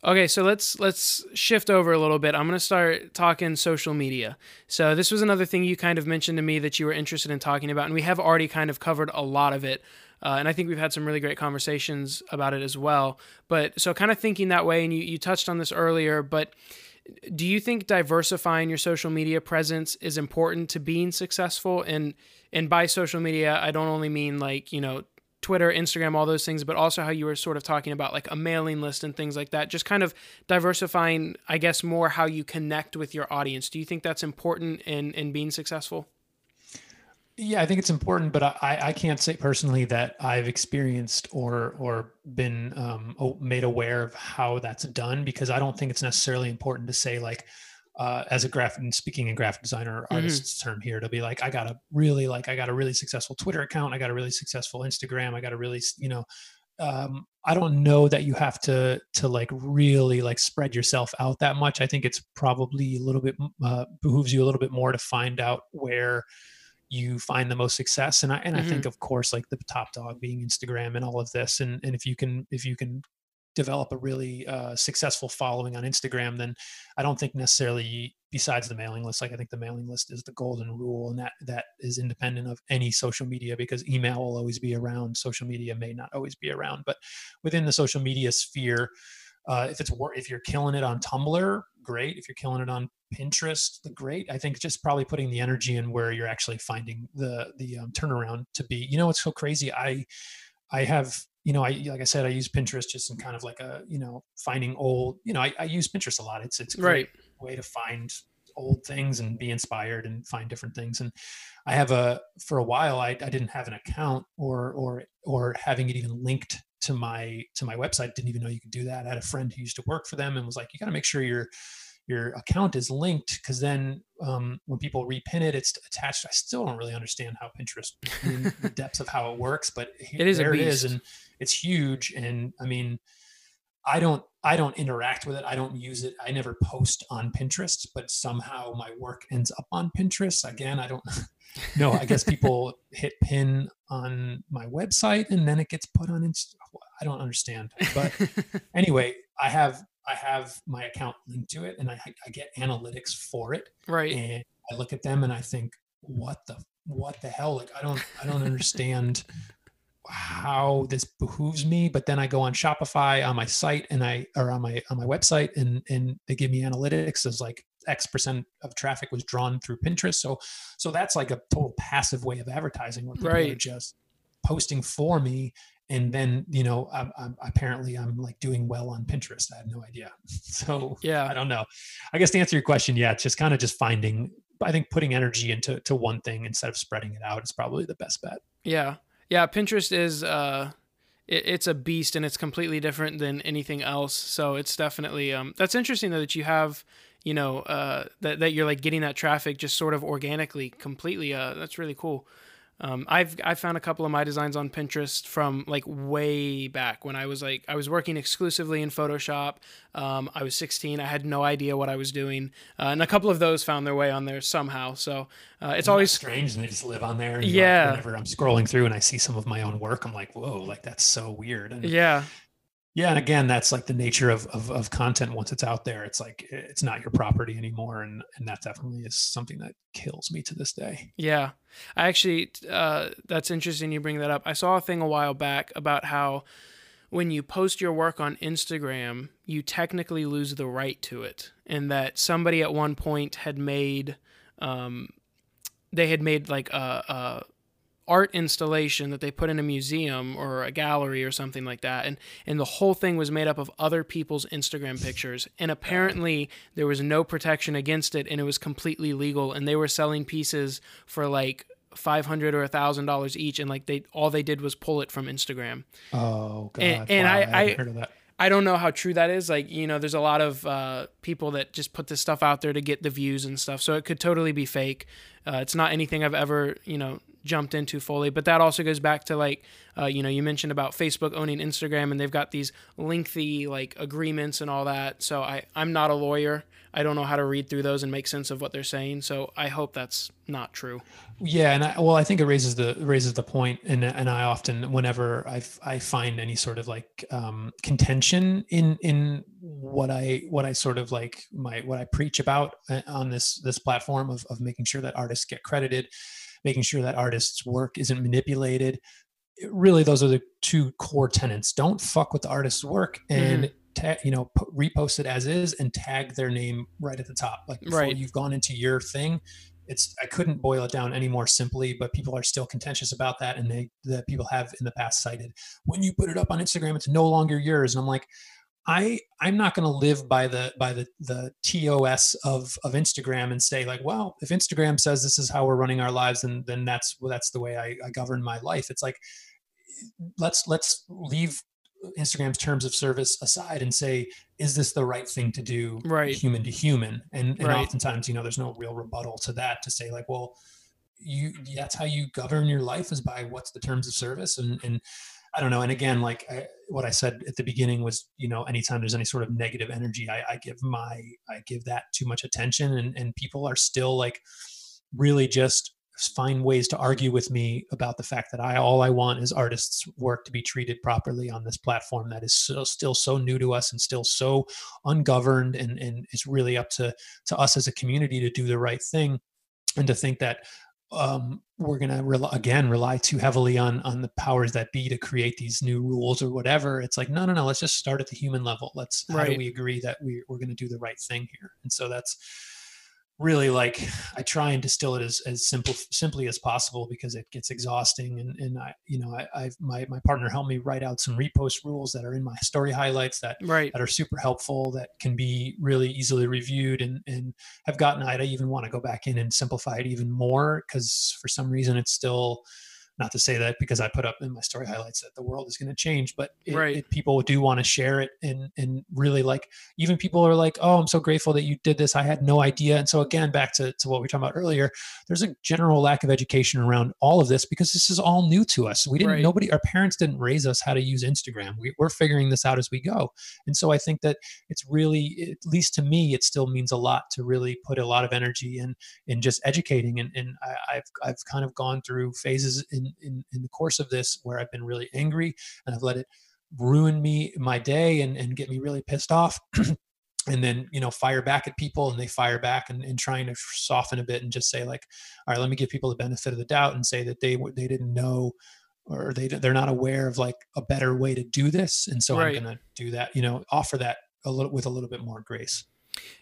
Okay, so let's let's shift over a little bit. I'm going to start talking social media. So this was another thing you kind of mentioned to me that you were interested in talking about, and we have already kind of covered a lot of it. Uh, and I think we've had some really great conversations about it as well. But so kind of thinking that way, and you, you touched on this earlier, but do you think diversifying your social media presence is important to being successful? And and by social media i don't only mean like you know twitter instagram all those things but also how you were sort of talking about like a mailing list and things like that just kind of diversifying i guess more how you connect with your audience. Do you think that's important in in being successful yeah, I think it's important, but I, I can't say personally that I've experienced or or been um, made aware of how that's done because I don't think it's necessarily important to say like uh, as a graphic speaking in graphic designer mm-hmm. artist's term here to be like I got a really like I got a really successful Twitter account, I got a really successful Instagram, I got a really you know um, I don't know that you have to to like really like spread yourself out that much. I think it's probably a little bit uh, behooves you a little bit more to find out where you find the most success and i and mm-hmm. i think of course like the top dog being instagram and all of this and and if you can if you can develop a really uh, successful following on instagram then i don't think necessarily besides the mailing list like i think the mailing list is the golden rule and that that is independent of any social media because email will always be around social media may not always be around but within the social media sphere uh, if it's if you're killing it on tumblr great if you're killing it on Pinterest, the great. I think just probably putting the energy in where you're actually finding the the um, turnaround to be. You know, it's so crazy. I I have you know I like I said I use Pinterest just in kind of like a you know finding old. You know, I, I use Pinterest a lot. It's it's a great right. way to find old things and be inspired and find different things and i have a for a while i, I didn't have an account or or or having it even linked to my to my website didn't even know you could do that i had a friend who used to work for them and was like you got to make sure you're your account is linked because then um, when people repin it, it's attached. I still don't really understand how Pinterest, the depths of how it works, but it is there it is, and it's huge. And I mean, I don't I don't interact with it. I don't use it. I never post on Pinterest, but somehow my work ends up on Pinterest. Again, I don't know. I guess people hit pin on my website and then it gets put on Insta. I don't understand. But anyway, I have I have my account linked to it and I, I get analytics for it. Right. And I look at them and I think, what the what the hell? Like I don't I don't understand how this behooves me. But then I go on Shopify on my site and I or on my on my website and and they give me analytics as like X percent of traffic was drawn through Pinterest. So so that's like a total passive way of advertising where people right. are just posting for me and then you know I'm, I'm, apparently i'm like doing well on pinterest i have no idea so yeah i don't know i guess to answer your question yeah it's just kind of just finding i think putting energy into to one thing instead of spreading it out is probably the best bet yeah yeah pinterest is uh it, it's a beast and it's completely different than anything else. So it's definitely um that's interesting though that you have you know uh that, that you're like getting that traffic just sort of organically completely uh that's really cool um, I've I found a couple of my designs on Pinterest from like way back when I was like I was working exclusively in Photoshop. Um, I was 16. I had no idea what I was doing, uh, and a couple of those found their way on there somehow. So uh, it's Isn't always strange, and they just live on there. yeah. Like, whenever I'm scrolling through and I see some of my own work, I'm like, whoa, like that's so weird. And yeah. Yeah, and again, that's like the nature of, of, of content. Once it's out there, it's like it's not your property anymore, and and that definitely is something that kills me to this day. Yeah, I actually uh, that's interesting. You bring that up. I saw a thing a while back about how when you post your work on Instagram, you technically lose the right to it, and that somebody at one point had made um, they had made like a, a art installation that they put in a museum or a gallery or something like that and and the whole thing was made up of other people's Instagram pictures and apparently there was no protection against it and it was completely legal and they were selling pieces for like 500 or a thousand dollars each and like they all they did was pull it from Instagram. Oh god. And, and wow, I, I, I don't know how true that is. Like, you know, there's a lot of uh, people that just put this stuff out there to get the views and stuff. So it could totally be fake. Uh, it's not anything I've ever, you know, jumped into fully. But that also goes back to like, uh, you know, you mentioned about Facebook owning Instagram and they've got these lengthy like agreements and all that. So I, I'm not a lawyer. I don't know how to read through those and make sense of what they're saying. So I hope that's not true. Yeah, and I, well, I think it raises the raises the point, and and I often, whenever I I find any sort of like um, contention in in what I what I sort of like my what I preach about uh, on this this platform of of making sure that artists get credited making sure that artists' work isn't manipulated. Really, those are the two core tenets. Don't fuck with the artist's work, and mm-hmm. ta- you know p- repost it as is and tag their name right at the top like before Right. you've gone into your thing it's i couldn't boil it down any more simply but people are still contentious about that and they the people have in the past cited when you put it up on instagram it's no longer yours and i'm like i i'm not going to live by the by the the tos of of instagram and say like well if instagram says this is how we're running our lives and then that's well, that's the way I, I govern my life it's like let's let's leave Instagram's terms of service aside and say, is this the right thing to do, Right. human to human? And, and Right. oftentimes, you know, there's no real rebuttal to that to say like, well, you that's how you govern your life is by what's the terms of service and and I don't know. And again, like I, what I said at the beginning was, you know, anytime there's any sort of negative energy, I, I give my I give that too much attention, and and people are still like really just find ways to argue with me about the fact that I all I want is artists' work to be treated properly on this platform that is so, still so new to us and still so ungoverned and and it's really up to to us as a community to do the right thing and to think that um, we're going to rely, again rely too heavily on on the powers that be to create these new rules or whatever. It's like no, no, no. Let's just start at the human level. Let's how do Right. we agree that we, we're going to do the right thing here? And so that's really like I try and distill it as as simple simply as possible because it gets exhausting. And and I you know I I've my my partner helped me write out some repost rules that are in my story highlights that Right. that are super helpful that can be really easily reviewed and and have gotten I even want to go back in and simplify it even more because for some reason it's still not to say that because I put up in my story highlights that the world is going to change, but it, Right. it, people do want to share it and and really like even people are like, oh, I'm so grateful that you did this. I had no idea. And so again, back to, to what we were talking about earlier, there's a general lack of education around all of this because this is all new to us. We didn't Right. nobody our parents didn't raise us how to use Instagram. We, we're figuring this out as we go. And so I think that it's really, at least to me, it still means a lot to really put a lot of energy in in just educating. And, and I, I've I've kind of gone through phases in, in in the course of this where I've been really angry and I've let it ruin me my day and, and get me really pissed off. and then you know fire back at people and they fire back and, and trying to soften a bit and just say like all right let me give people the benefit of the doubt and say that they they didn't know or they they're not aware of like a better way to do this and so Right. i'm going to do that you know offer that a little with a little bit more grace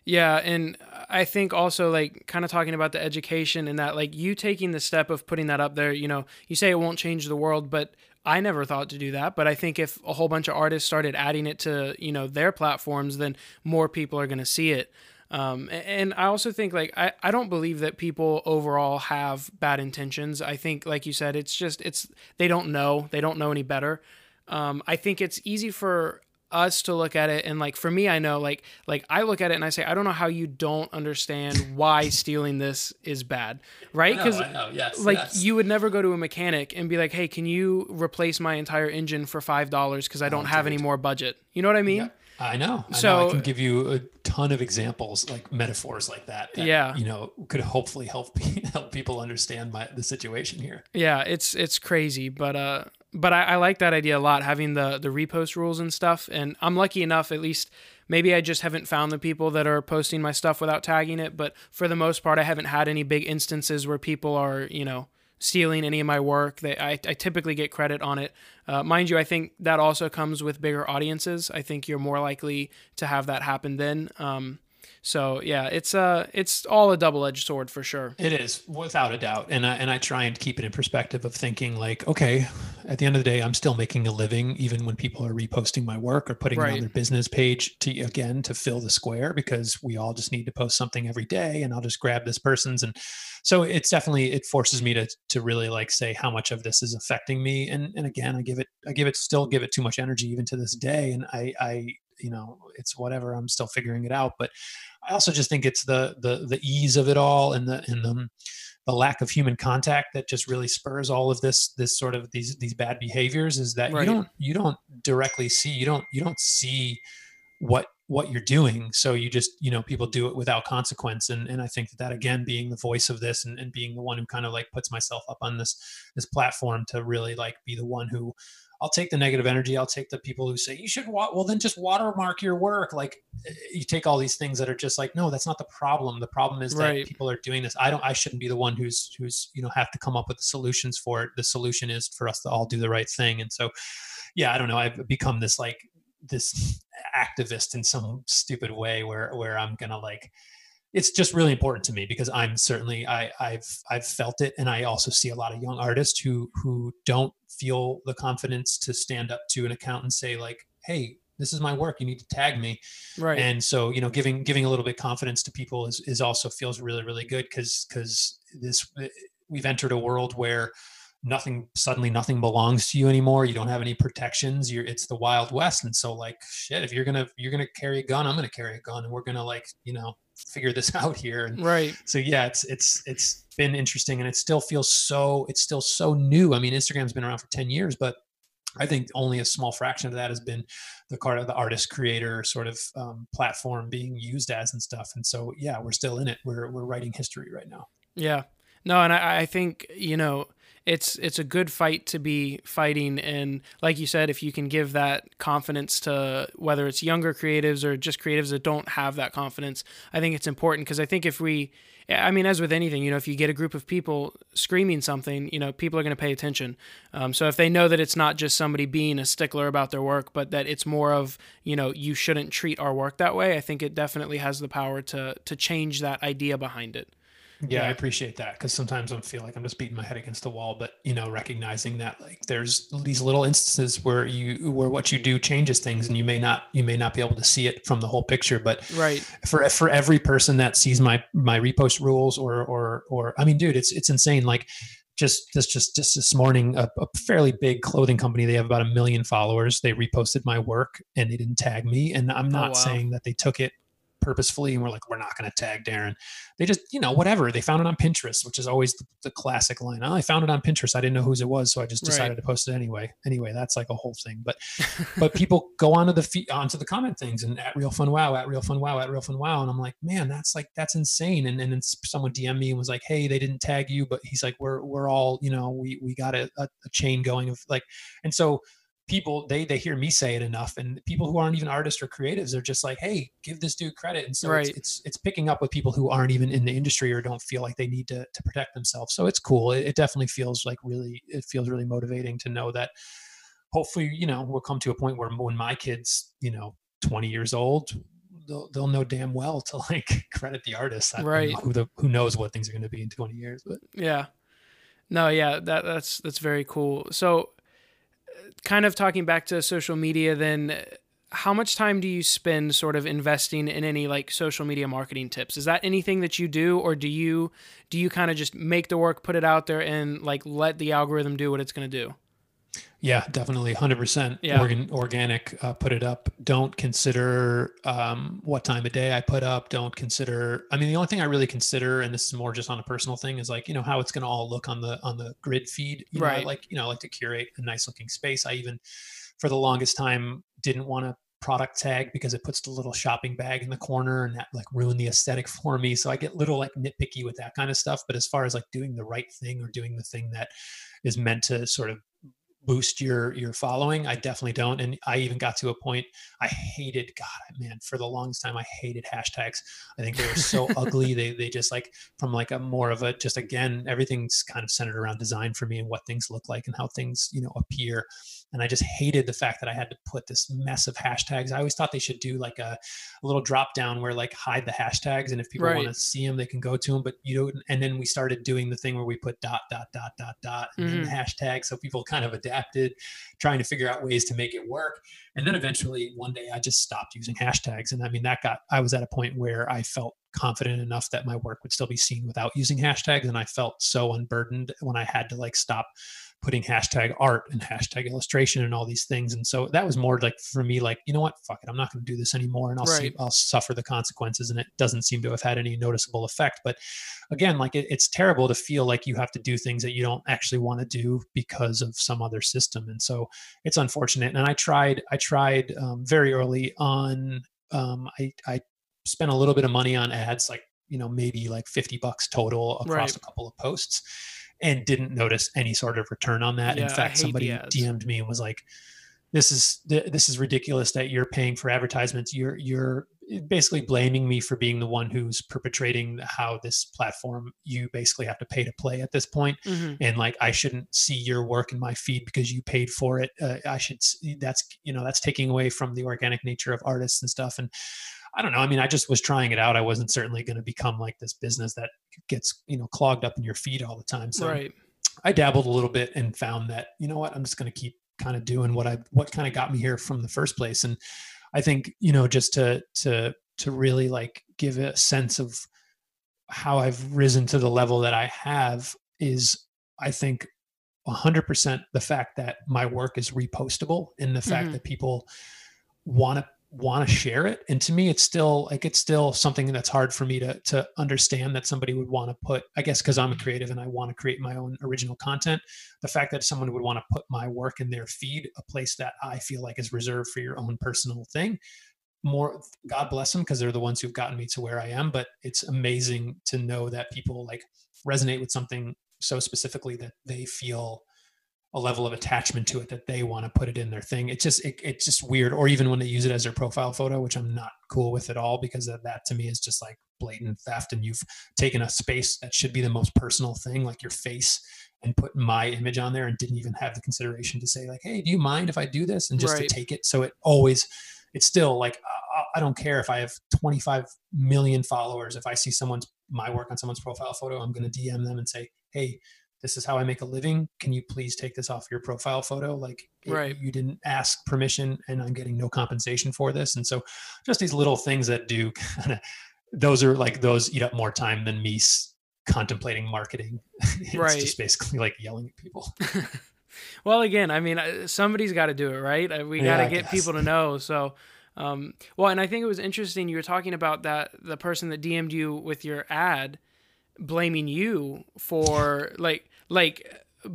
Yeah, and I think also like kind of talking about the education and that like you taking the step of putting that up there, you know, you say it won't change the world, but I never thought to do that, but I think if a whole bunch of artists started adding it to, you know, their platforms, then more people are going to see it. Um, and I also think like I, I don't believe that people overall have bad intentions. I think like you said, it's just it's they don't know. They don't know any better. Um, I think it's easy for us to look at it and like for me I know like like I look at it and I say I don't know how you don't understand why stealing this is bad. Right? Cuz yes, like you would never go to a mechanic and be like, "Hey, can you replace my entire engine for $5 cuz I don't have any more budget." You know what I mean? I know. I know. So- I can give you a ton of examples, like metaphors like that. that, Yeah. you know, could hopefully help help people understand my the situation here. Yeah, it's it's crazy, but uh, but I, I like that idea a lot, having the the repost rules and stuff. And I'm lucky enough, at least maybe I just haven't found the people that are posting my stuff without tagging it. But for the most part, I haven't had any big instances where people are you know stealing any of my work. They I, I typically get credit on it. Uh, mind you, I think that also comes with bigger audiences. I think you're more likely to have that happen then. Um, so yeah, it's uh it's all a double edged sword for sure. It is without a doubt, and I, and I try and keep it in perspective of thinking like, okay, at the end of the day, I'm still making a living, even when people are reposting my work or putting it on their business page to again to fill the square because we all just need to post something every day, and I'll just grab this person's, and so it's definitely it forces me to to really like say how much of this is affecting me, and and again, I give it I give it still give it too much energy even to this day, and I I you know it's whatever I'm still figuring it out, but I also just think it's the the the ease of it all and the and the mm-hmm. the lack of human contact that just really spurs all of this this sort of these these bad behaviors is that Right. you don't you don't directly see you don't you don't see what what you're doing. So you just you know people do it without consequence. And and i think that that again being the voice of this and, and being the one who kind of like puts myself up on this this platform to really like be the one who I'll take the negative energy. I'll take the people who say you should wa- well then just watermark your work. Like eh, you take all these things that are just like no, that's not the problem. The problem is that Right. people are doing this. I don't. I shouldn't be the one who's who's you know have to come up with the solutions for it. The solution is for us to all do the right thing. And so, yeah, I don't know. I've become this like this activist in some stupid way where where I'm gonna like it's just really important to me because I'm certainly I, I've I've felt it, and I also see a lot of young artists who who don't feel the confidence to stand up to an account and say like, "Hey, this is my work. You need to tag me." Right. And so you know, giving giving a little bit confidence to people is is also feels really really good because because this eh, we've entered a world where nothing suddenly nothing belongs to you anymore you don't have any protections you're it's the wild west and so like shit if you're gonna you're gonna carry a gun i'm gonna carry a gun and we're gonna like you know figure this out here and right so yeah it's it's it's been interesting and it still feels so it's still so new i mean instagram's been around for 10 years but I think only a small fraction of that has been the part of the artist creator sort of um, platform being used as and stuff. And so, yeah, we're still in it. We're we're writing history right now. Yeah, no, and I, I think you know it's it's a good fight to be fighting. And like you said if you can give that confidence to whether it's younger creatives or just creatives that don't have that confidence i think it's important. Because i think if we i mean as with anything you know if you get a group of people screaming something you know people are going to pay attention. Um, so if they know that it's not just somebody being a stickler about their work but that it's more of you know you shouldn't treat our work that way i think it definitely has the power to to change that idea behind it yeah, I appreciate that because sometimes I feel like I'm just beating my head against the wall. But you know, recognizing that like there's these little instances where you where what you do changes things, and you may not you may not be able to see it from the whole picture. But right for for every person that sees my my repost rules or or or I mean, dude, it's it's insane. Like just this just just this morning a, a, fairly big clothing company they have about a million followers they reposted my work and they didn't tag me and i'm oh, not oh, wow. saying that they took it purposefully and we're like we're not going to tag darren. They just you know whatever they found it on pinterest which is always the, the classic line oh, i found it on pinterest i didn't know whose it was so i just decided right. to post it anyway. Anyway that's like a whole thing but but people go onto the feed onto the comment things and at real fun wow at real fun wow at real fun wow and i'm like man that's like that's insane. And, and then someone dm me and was like hey they didn't tag you but he's like we're we're all you know we we got a, a, a chain going of like and so people they they hear me say it enough and people who aren't even artists or creatives are just like hey give this dude credit. And so right. it's, it's, it's picking up with people who aren't even in the industry or don't feel like they need to to protect themselves. So it's cool. It, it definitely feels like really it feels really motivating to know that hopefully you know we'll come to a point where when my kids you know 20 years old they'll, they'll know damn well to like credit the artist. Right. who the who knows what things are going to be in 20 years but yeah. No yeah that that's that's very cool. So kind of talking back to social media, then how much time do you spend sort of investing in any like social media marketing tips? Is that anything that you do, or do you do you kind of just make the work, put it out there, and like let the algorithm do what it's going to do? Yeah, definitely, hundred percent. Yeah, Organ, organic. Uh, put it up. Don't consider um, what time of day I put up. Don't consider. I mean, the only thing I really consider, and this is more just on a personal thing, is like you know how it's going to all look on the on the grid feed. You right. Know, like you know, I like to curate a nice looking space. I even, for the longest time, didn't want to product tag because it puts the little shopping bag in the corner and that like ruined the aesthetic for me. So I get little like nitpicky with that kind of stuff. But as far as like doing the right thing or doing the thing that is meant to sort of boost your your following i definitely don't and i even got to a point i hated god man for the longest time i hated hashtags. I think they were so ugly they they just like from like a more of a just again everything's kind of centered around design for me and what things look like and how things you know appear and I just hated the fact that I had to put this mess of hashtags. I always thought they should do like a, a little drop down where like hide the hashtags, and if people right. want to see them, they can go to them. But you know, and then we started doing the thing where we put dot dot dot dot dot and mm-hmm. the hashtag, so people kind of adapted, trying to figure out ways to make it work. And then eventually one day I just stopped using hashtags, and I mean that got I was at a point where I felt confident enough that my work would still be seen without using hashtags, and I felt so unburdened when I had to like stop putting hashtag art and hashtag illustration and all these things. And so that was more like for me, like, you know what, fuck it, I'm not going to do this anymore and I'll right. see, I'll suffer the consequences. And it doesn't seem to have had any noticeable effect. But again, like it, it's terrible to feel like you have to do things that you don't actually want to do because of some other system. And so it's unfortunate. And I tried, I tried um, very early on. Um, I, I spent a little bit of money on ads, like, you know, maybe like 50 bucks total across right. a couple of posts and didn't notice any sort of return on that. Yeah, In fact, somebody DM'd me and was like, "This is this is ridiculous that you're paying for advertisements. You're you're basically blaming me for being the one who's perpetrating how this platform you basically have to pay to play at this point Mhm. and like i shouldn't see your work in my feed because you paid for it uh, i should s- that's you know that's taking away from the organic nature of artists and stuff and i don't know i mean i just was trying it out i wasn't certainly going to become like this business that gets you know clogged up in your feed all the time so right. I dabbled a little bit and found that you know what I'm just going to keep kind of doing what I what kind of got me here from the first place and I think you know just to to to really like give a sense of how I've risen to the level that I have is I think 100% the fact that my work is repostable and the fact Mhm. that people want to want to share it. And to me it's still like it's still something that's hard for me to to understand that somebody would want to put i guess because i'm a creative and i want to create my own original content the fact that someone would want to put my work in their feed a place that i feel like is reserved for your own personal thing more god bless them because they're the ones who've gotten me to where i am but it's amazing to know that people like resonate with something so specifically that they feel a level of attachment to it that they want to put it in their thing. It's just it, it's just weird. Or even when they use it as their profile photo, which I'm not cool with at all because of that to me is just like blatant theft. And you've taken a space that should be the most personal thing, like your face, and put my image on there and didn't even have the consideration to say like, hey, do you mind if I do this? And just Right. to take it. So it always it's still like I- I don't care if I have 25 million followers. If I see someone's my work on someone's profile photo, I'm going to DM them and say, "Hey, this is how I make a living. Can you please take this off your profile photo? Like, it- Right. you didn't ask permission, and I'm getting no compensation for this." And so, just these little things that do kind of those are like those eat up more time than me contemplating marketing. it's Right. just basically like yelling at people. well, again, I mean, uh, somebody's got to do it, right? Uh, We got to I get guess. people to know. So, um, well, and I think it was interesting you were talking about that the person that DM'd you with your ad blaming you for like like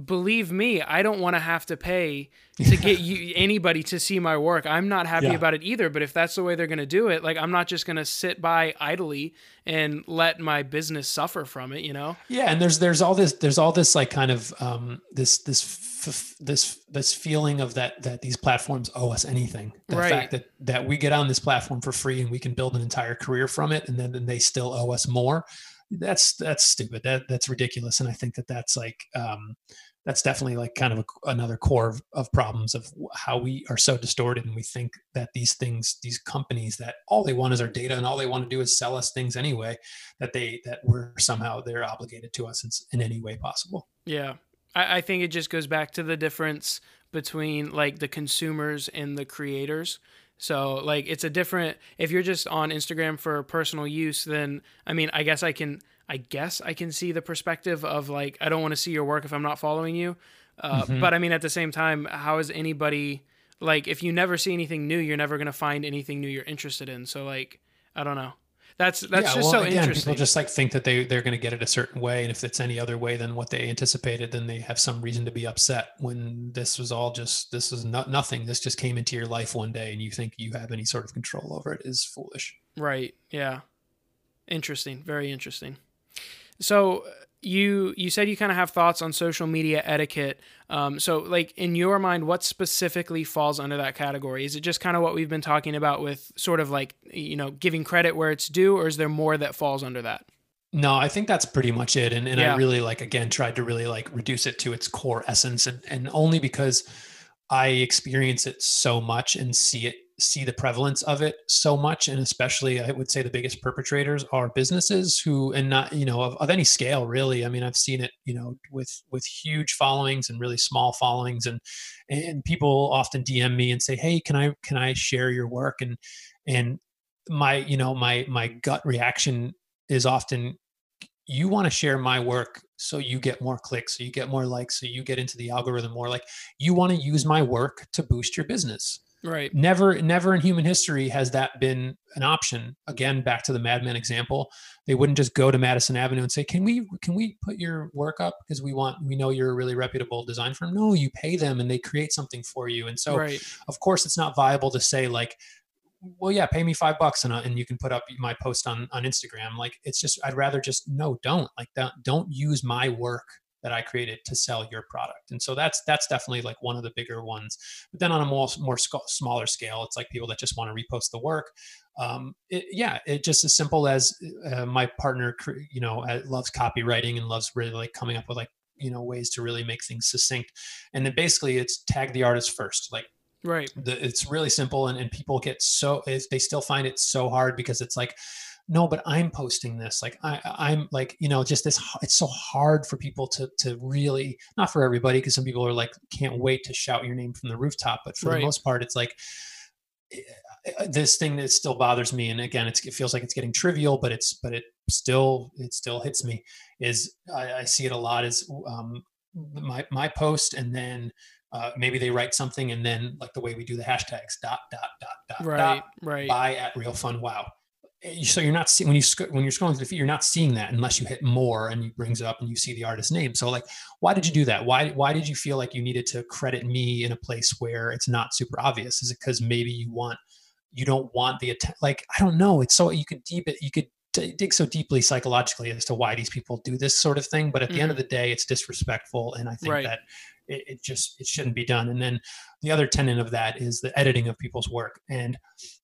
believe me, I don't want to have to pay to get you anybody to see my work. I'm not happy Yeah. about it either, but if that's the way they're going to do it, like I'm not just going to sit by idly and let my business suffer from it, you know? yeah and there's there's all this there's all this like kind of um this this f- this this feeling of that that these platforms owe us anything the Right. fact that that we get on this platform for free and we can build an entire career from it and then, then they still owe us more that's that's stupid that that's ridiculous and i think that that's like um that's definitely like kind of a, another core of, of problems of how we are so distorted and we think that these things these companies that all they want is our data and all they want to do is sell us things anyway that they that we're somehow they're obligated to us in, in any way possible Yeah. I, I think it just goes back to the difference between like the consumers and the creators. So like it's a different if you're just on Instagram for personal use, then I mean I guess I can I guess I can see the perspective of like I don't want to see your work if I'm not following you. Uh, Mhm. But I mean at the same time, how is anybody like if you never see anything new, you're never gonna find anything new you're interested in. So like I don't know. That's that's just so again, interesting. people just like think that they they're going to get it a certain way and if it's any other way than what they anticipated then they have some reason to be upset when this was all just this is not nothing this just came into your life one day and you think you have any sort of control over it is foolish Right. Yeah. Interesting. Very interesting. So you you said you kind of have thoughts on social media etiquette. Um, so like in your mind, what specifically falls under that category? Is it just kind of what we've been talking about with sort of like you know giving credit where it's due, or is there more that falls under that? No, I think that's pretty much it. And and Yeah. I really like again tried to really like reduce it to its core essence and and only because I experience it so much and see it see the prevalence of it so much and especially I would say the biggest perpetrators are businesses who and not you know of, of any scale really. I mean I've seen it you know with with huge followings and really small followings and and people often DM me and say hey can I can I share your work? And and my you know my my gut reaction is often you want to share my work so you get more clicks so you get more likes so you get into the algorithm more. Like you want to use my work to boost your business Right. never never in human history has that been an option. Again back to the Mad Men example they wouldn't just go to madison avenue and say can we can we put your work up? Because we want we know you're a really reputable design firm. No you pay them and they create something for you. And so right. of course it's not viable to say like well yeah pay me five bucks and, uh, and you can put up my post on on instagram. Like it's just i'd rather just no don't. Like that don't use my work that I created to sell your product. And so that's that's definitely like one of the bigger ones. But then on a more more sc- smaller scale, it's like people that just want to repost the work. Um, it, yeah, it just as simple as uh, my partner, you know, uh, loves copywriting and loves really like coming up with like you know ways to really make things succinct. And then basically, it's tag the artist first, like right the, it's really simple and, and people get so they still find it so hard because it's like no but i'm posting this like i i'm like you know just this it's so hard for people to to really not for everybody because some people are like can't wait to shout your name from the rooftop but for right. the most part it's like eh, eh, this thing that still bothers me and again it feels like it's getting trivial but it's but it still it still hits me is i, I see it a lot is um my my post and then uh, maybe they write something and then like the way we do the hashtags dot dot dot dot right dot, right buy at real fun wow so you're not seeing when you when you're scrolling through the feed, you're not seeing that unless you hit more and it brings it up and you see the artist name. So like, why did you do that? Why why did you feel like you needed to credit me in a place where it's not super obvious? Is it because maybe you want you don't want the attention? Like I don't know. It's so you could deep it you could dig so deeply psychologically as to why these people do this sort of thing. But at the mm-hmm. end of the day, it's disrespectful, and I think right. that it, it, just it shouldn't be done. And then the other tenet of that is the editing of people's work, and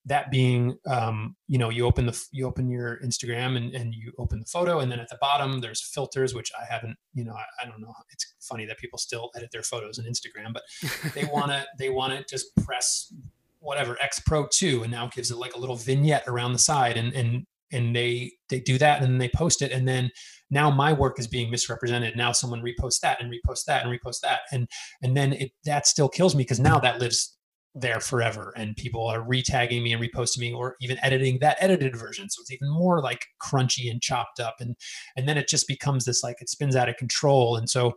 that being, um, you know, you open the you open your Instagram and, and you open the photo, and then at the bottom there's filters, which I haven't, you know, I, I don't know. It's funny that people still edit their photos in Instagram, but they want to they want to just press whatever X Pro 2 and now gives it like a little vignette around the side and and and they they do that and they post it and then now my work is being misrepresented now someone reposts that and reposts that and reposts that and and then it that still kills me because now that lives there forever and people are retagging me and reposting me or even editing that edited version. So it's even more like crunchy and chopped up and and then it just becomes this like it spins out of control. And so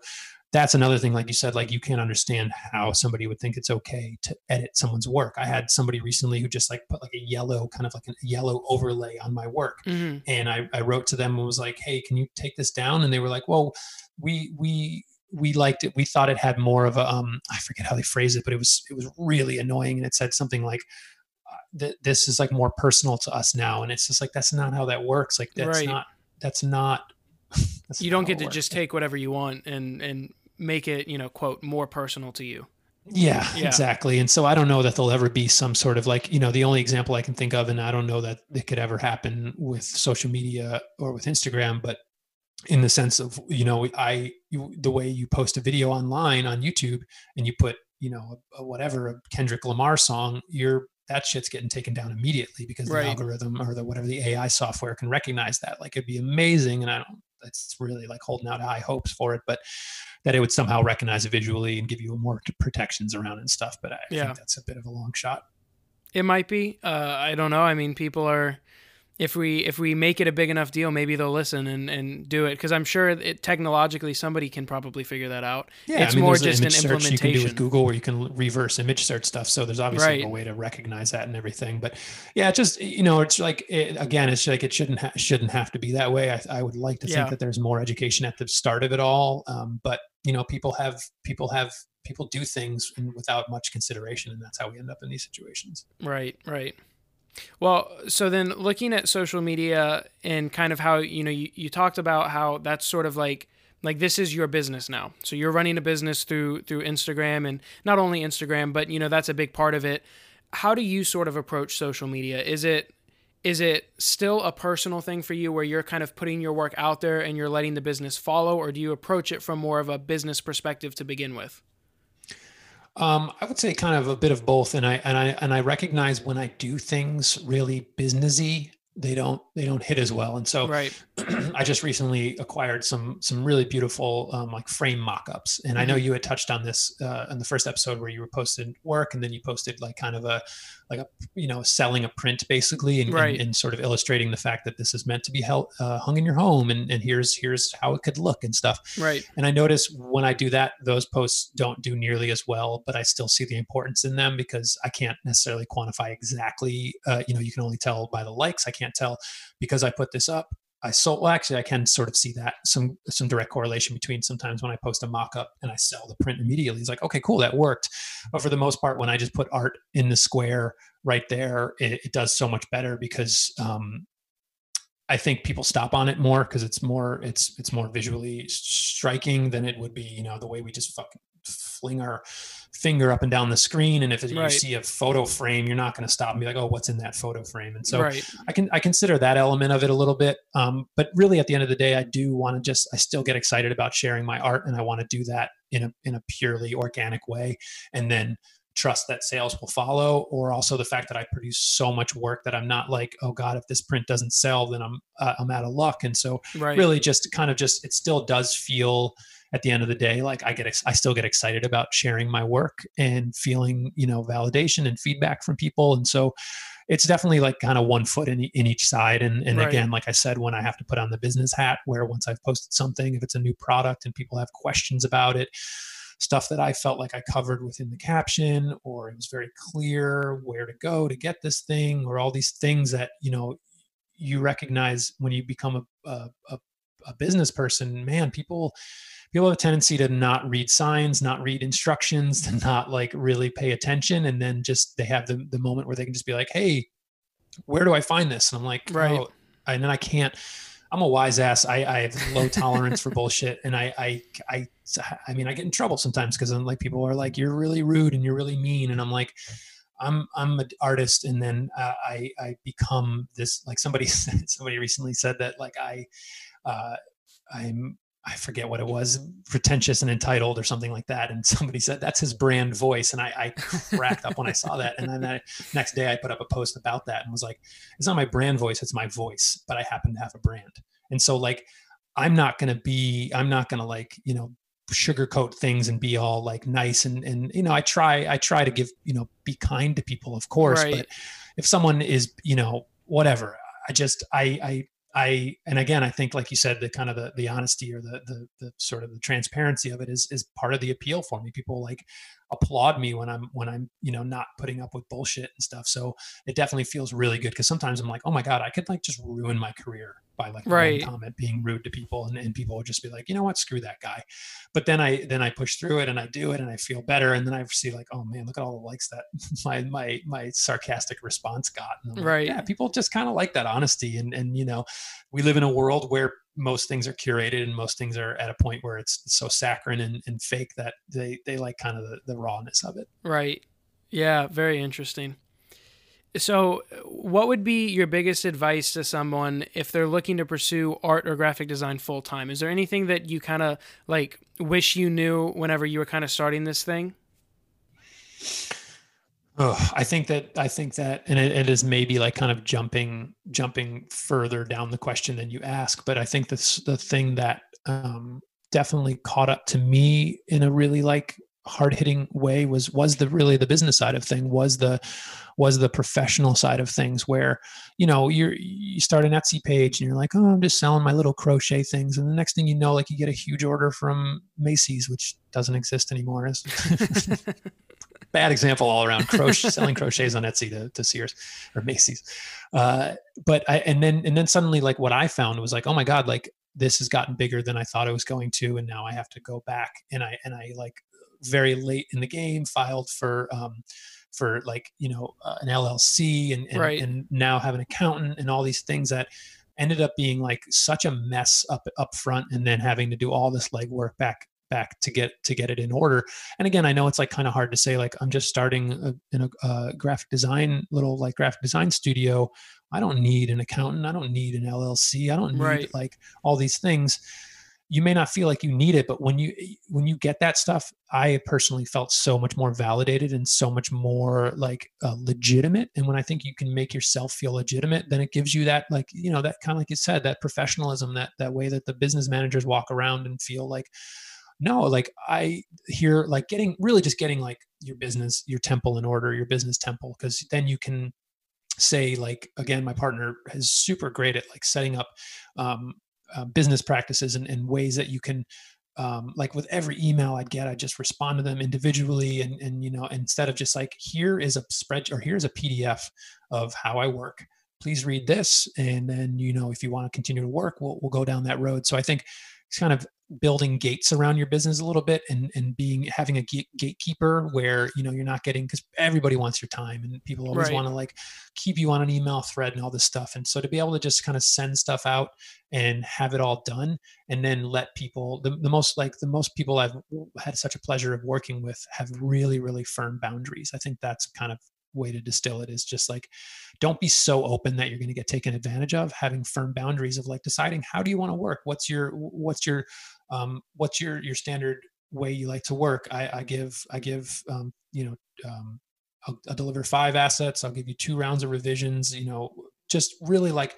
that's another thing like you said like you can't understand how somebody would think it's okay to edit someone's work. I had somebody recently who just like put like a yellow kind of like a yellow overlay on my work mm-hmm. and I, I wrote to them and was like hey can you take this down? And they were like well we we we liked it we thought it had more of a um i forget how they phrased it but it was it was really annoying and it said something like uh, that this is like more personal to us now and it's just like that's not how that works like that's right. not that's not that's you don't get to just take whatever you want and and make it, you know, quote, more personal to you. Yeah, yeah, exactly. And so I don't know that there'll ever be some sort of like, you know, the only example I can think of, and I don't know that it could ever happen with social media or with Instagram, but in the sense of, you know, I, you, the way you post a video online on YouTube and you put, you know, a, a whatever, a Kendrick Lamar song, you're, that shit's getting taken down immediately because the algorithm or the whatever the AI software can recognize that. Like it'd be amazing. And I don't, it's really like holding out high hopes for it, but that it would somehow recognize it visually and give you more protections around and stuff. But I yeah. think that's a bit of a long shot. It might be. Uh, I don't know. I mean, people are. If we if we make it a big enough deal, maybe they'll listen and, and do it because I'm sure it, technologically somebody can probably figure that out. Yeah, it's I mean, more just an, an implementation. You can do with Google where you can reverse image search stuff. So there's obviously right. a way to recognize that and everything. But yeah, just you know, it's like it, again, it's like it shouldn't ha- shouldn't have to be that way. I, I would like to yeah. think that there's more education at the start of it all, um, but you know people have people have people do things without much consideration and that's how we end up in these situations right right well so then looking at social media and kind of how you know you, you talked about how that's sort of like like this is your business now. So you're running a business through through instagram and not only instagram but you know that's a big part of it. How do you sort of approach social media? Is it is it still a personal thing for you where you're kind of putting your work out there and you're letting the business follow or do you approach it from more of a business perspective to begin with um, I would say kind of a bit of both, and I and I and I recognize when I do things really businessy, they don't they don't hit as well. And so, right. I just recently acquired some some really beautiful um, like frame mock-ups, and mm-hmm. I know mm-hmm. you had touched on this uh, in the first episode where you were posted work, and then you posted like kind of a like a you know selling a print basically and, right. and, and, sort of illustrating the fact that this is meant to be held, uh, hung in your home and, and here's here's how it could look and stuff right and i notice when i do that those posts don't do nearly as well but i still see the importance in them because i can't necessarily quantify exactly uh, you know you can only tell by the likes i can't tell because i put this up I sold. Well, actually, I can sort of see that some some direct correlation between sometimes when I post a mock-up and I sell the print immediately. It's like, okay, cool, that worked. But for the most part, when I just put art in the square right there, it, it does so much better because um, I think people stop on it more because it's more it's it's more visually striking than it would be, you know, the way we just fucking fling our finger up and down the screen. And if right. you see a photo frame, you're not going to stop and be like, "Oh, what's in that photo frame?" And so right. I can I consider that element of it a little bit. Um, but really, at the end of the day, I do want to just I still get excited about sharing my art, and I want to do that in a in a purely organic way, and then trust that sales will follow or also the fact that i produce so much work that i'm not like oh god if this print doesn't sell then i'm uh, i'm out of luck and so right. really just kind of just it still does feel at the end of the day like i get i still get excited about sharing my work and feeling you know validation and feedback from people and so it's definitely like kind of one foot in, in each side and, and right. again like i said when i have to put on the business hat where once i've posted something if it's a new product and people have questions about it stuff that I felt like I covered within the caption, or it was very clear where to go to get this thing, or all these things that you know you recognize when you become a, a, a, a business person. Man, people people have a tendency to not read signs, not read instructions, to not like really pay attention, and then just they have the the moment where they can just be like, "Hey, where do I find this?" And I'm like, right. Oh, and then I can't I'm a wise ass. I, I have low tolerance for bullshit, and I, I, I, I mean, I get in trouble sometimes because I'm like, people are like, "You're really rude and you're really mean," and I'm like, I'm, I'm an artist, and then uh, I, I become this. Like somebody, somebody recently said that, like I, uh, I'm, I forget what it was, pretentious and entitled or something like that. And somebody said that's his brand voice. And I, I cracked up when I saw that. And then the next day I put up a post about that and was like, it's not my brand voice, it's my voice, but I happen to have a brand. And so like, I'm not going to be, I'm not going to like, you know, sugarcoat things and be all like nice. And, and, you know, I try, I try to give, you know, be kind to people, of course, right. but if someone is, you know, whatever, I just, I, I, I and again I think like you said the kind of the, the honesty or the, the the sort of the transparency of it is is part of the appeal for me. People like applaud me when I'm when I'm you know not putting up with bullshit and stuff. So it definitely feels really good because sometimes I'm like, oh my god, I could like just ruin my career by like right. one comment being rude to people, and, and people would just be like, you know what, screw that guy. But then I then I push through it and I do it and I feel better, and then I see like, oh man, look at all the likes that my my my sarcastic response got. right? Like, yeah, people just kind of like that honesty, and and you know, we live in a world where most things are curated and most things are at a point where it's so saccharine and, and fake that they they like kind of the, the rawness of it right yeah very interesting so what would be your biggest advice to someone if they're looking to pursue art or graphic design full time is there anything that you kind of like wish you knew whenever you were kind of starting this thing? Oh, I think that I think that, and it, it is maybe like kind of jumping jumping further down the question than you ask, but I think that's the thing that um, definitely caught up to me in a really like hard hitting way was was the really the business side of thing was the was the professional side of things where you know you're you start an etsy page and you're like oh i'm just selling my little crochet things and the next thing you know like you get a huge order from macy's which doesn't exist anymore is bad example all around. Crochet, selling crochets on Etsy to, to Sears or Macy's. Uh, but I and then and then suddenly like what I found was like, oh my god, like this has gotten bigger than I thought it was going to, and now I have to go back and I and I like very late in the game filed for um, for like you know uh, an LLC and and, right. and now have an accountant and all these things that ended up being like such a mess up up front and then having to do all this legwork back back to get to get it in order. And again i know it's like kind of hard to say like i'm just starting a, in a, a graphic design little like graphic design studio. I don't need an accountant. I don't need an llc i don't need right. like all these things you may not feel like you need it but when you when you get that stuff i personally felt so much more validated and so much more like uh, legitimate. And when i think you can make yourself feel legitimate then it gives you that like you know that kind of like you said that professionalism that that way that the business managers walk around and feel like no like i hear like getting really just getting like your business your temple in order your business temple because then you can say like again my partner is super great at like setting up um, uh, business practices and, and, ways that you can um, like with every email I'd get, I just respond to them individually, and and you know instead of just like here is a spread or here's a PDF of how I work. Please read this, and then you know if you want to continue to work, we'll we'll go down that road. So I think it's kind of building gates around your business a little bit and and being having a gate, gatekeeper where you know you're not getting because everybody wants your time and people always right. want to like keep you on an email thread and all this stuff. And so to be able to just kind of send stuff out and have it all done and then let people the, the most like the most people i've had such a pleasure of working with have really really firm boundaries. I think that's kind of way to distill it is just like don't be so open that you're going to get taken advantage of having firm boundaries of like deciding how do you want to work? What's your what's your um, what's your your standard way you like to work i, I give i give um, you know um, I'll, I'll deliver five assets i'll give you two rounds of revisions you know just really like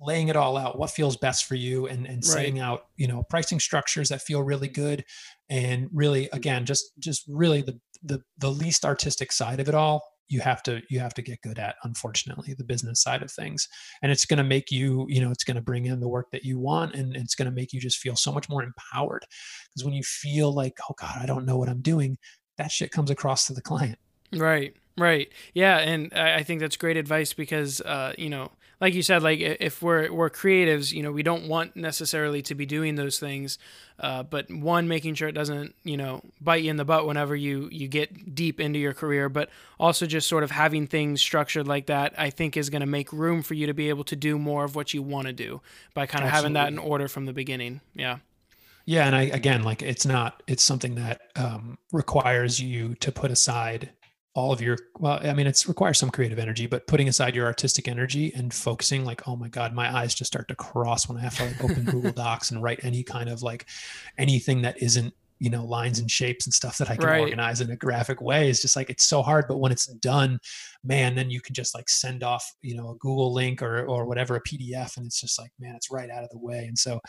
laying it all out what feels best for you and, and setting right. out you know pricing structures that feel really good and really again just just really the the, the least artistic side of it all you have to you have to get good at unfortunately the business side of things. And it's going to make you you know it's going to bring in the work that you want and it's going to make you just feel so much more empowered. Because when you feel like oh god i don't know what i'm doing that shit comes across to the client. Right right. Yeah and i think that's great advice because uh, you know like you said, like if we're we're creatives, you know, we don't want necessarily to be doing those things. Uh, but one, making sure it doesn't, you know, bite you in the butt whenever you you get deep into your career. But also just sort of having things structured like that, I think is going to make room for you to be able to do more of what you want to do by kind of Absolutely. having that in order from the beginning. Yeah. Yeah, and I again, like it's not, it's something that um, requires you to put aside all of your well i mean it's requires some creative energy but putting aside your artistic energy and focusing like oh my god my eyes just start to cross when i have to like open google docs and write any kind of like anything that isn't you know lines and shapes and stuff that i can right. organize in a graphic way. Is just like it's so hard but when it's done man then you can just like send off you know a google link or or whatever a pdf and it's just like man it's right out of the way. And so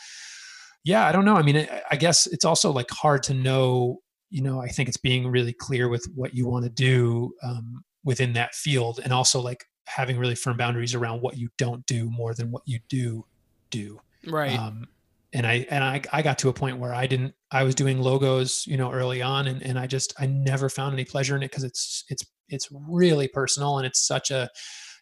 yeah i don't know. I mean i guess it's also like hard to know you know i think it's being really clear with what you want to do um, within that field and also like having really firm boundaries around what you don't do more than what you do do. Right. Um, and i and I, I got to a point where i didn't i was doing logos you know early on and, and i just i never found any pleasure in it because it's it's it's really personal and it's such a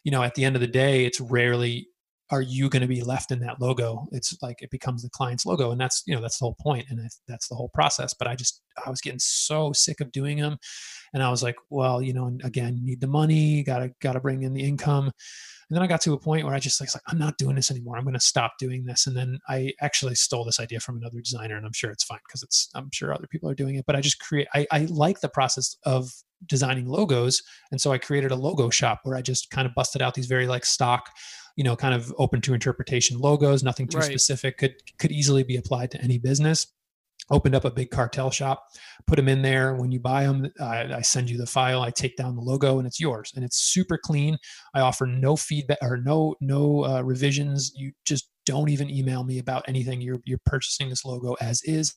you know at the end of the day it's rarely are you going to be left in that logo? It's like it becomes the client's logo and that's you know that's the whole point and that's the whole process but i just i was getting so sick of doing them and i was like well you know again need the money gotta gotta bring in the income. And then i got to a point where i just like, i'm not doing this anymore. I'm going to stop doing this. And then i actually stole this idea from another designer and i'm sure it's fine because it's i'm sure other people are doing it but i just create I, I like the process of designing logos and so i created a logo shop where i just kind of busted out these very like stock you know kind of open to interpretation logos nothing too right. specific could could easily be applied to any business. Opened up a big cartel shop put them in there. When you buy them I, I, send you the file i take down the logo and it's yours and it's super clean. I offer no feedback or no no uh, revisions. You just don't even email me about anything. You're you're purchasing this logo as is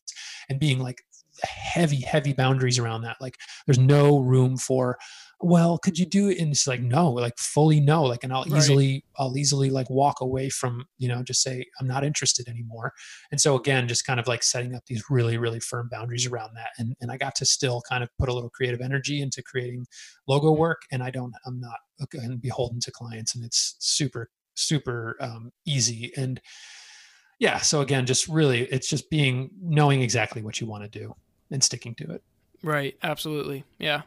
and being like heavy heavy boundaries around that. Like there's no room for well could you do it? And it's like no like fully no like and i'll right. easily i'll easily like walk away from you know just say i'm not interested anymore. And so again just kind of like setting up these really really firm boundaries around that and, and i got to still kind of put a little creative energy into creating logo work and i don't i'm not again beholden to clients and it's super super um, easy and yeah so again just really it's just being knowing exactly what you want to do and sticking to it. Right absolutely yeah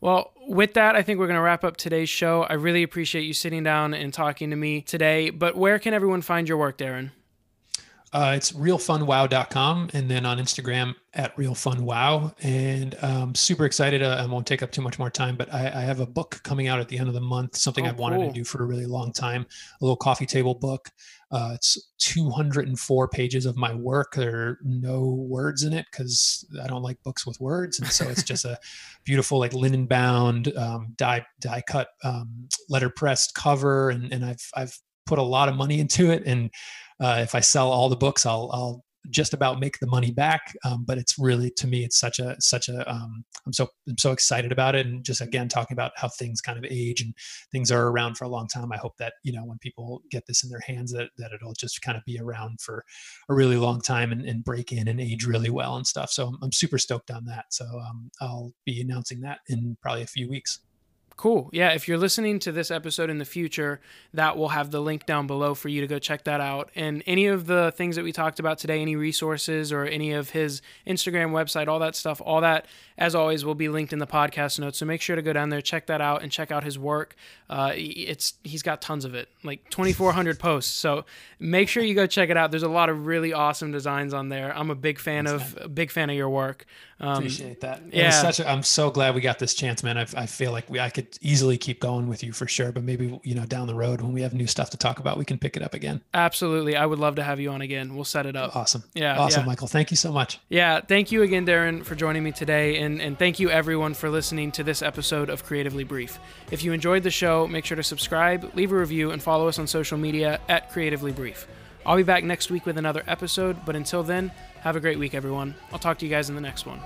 well, with that, I think we're going to wrap up today's show. I really appreciate you sitting down and talking to me today. But where can everyone find your work, Darren? Uh, it's realfunwow.com and then on Instagram at realfunwow. And um, super excited. Uh, I won't take up too much more time, but I, I, have a book coming out at the end of the month, something oh, I've wanted cool. to do for a really long time, a little coffee table book. Uh, it's 204 pages of my work. There are no words in it because I don't like books with words. And so it's just a beautiful, like linen bound, um, die, die cut, um, letter pressed cover. And, and I've, I've put a lot of money into it. And uh, if I sell all the books, I'll, I'll just about make the money back. Um, but it's really, to me, it's such a, such a. um, so, I'm so excited about it. And just again, talking about how things kind of age and things are around for a long time. I hope that, you know, when people get this in their hands, that, that it'll just kind of be around for a really long time and, and break in and age really well and stuff. So I'm, I'm super stoked on that. So um, I'll be announcing that in probably a few weeks. Cool. Yeah, if you're listening to this episode in the future, that will have the link down below for you to go check that out. And any of the things that we talked about today, any resources or any of his Instagram website, all that stuff, all that, as always, will be linked in the podcast notes. So make sure to go down there, check that out, and check out his work. Uh, it's he's got tons of it, like 2,400 posts. So make sure you go check it out. There's a lot of really awesome designs on there. I'm a big fan of big fan of your work. Um, Appreciate that. Yeah, such a, I'm so glad we got this chance, man. I, I feel like we I could easily keep going with you for sure, but maybe you know down the road when we have new stuff to talk about, we can pick it up again. Absolutely, I would love to have you on again. We'll set it up. Awesome. Yeah, awesome, yeah. Michael. Thank you so much. Yeah, thank you again, Darren, for joining me today, and and thank you everyone for listening to this episode of Creatively Brief. If you enjoyed the show, make sure to subscribe, leave a review, and follow us on social media at Creatively Brief. I'll be back next week with another episode, but until then, have a great week, everyone. I'll talk to you guys in the next one.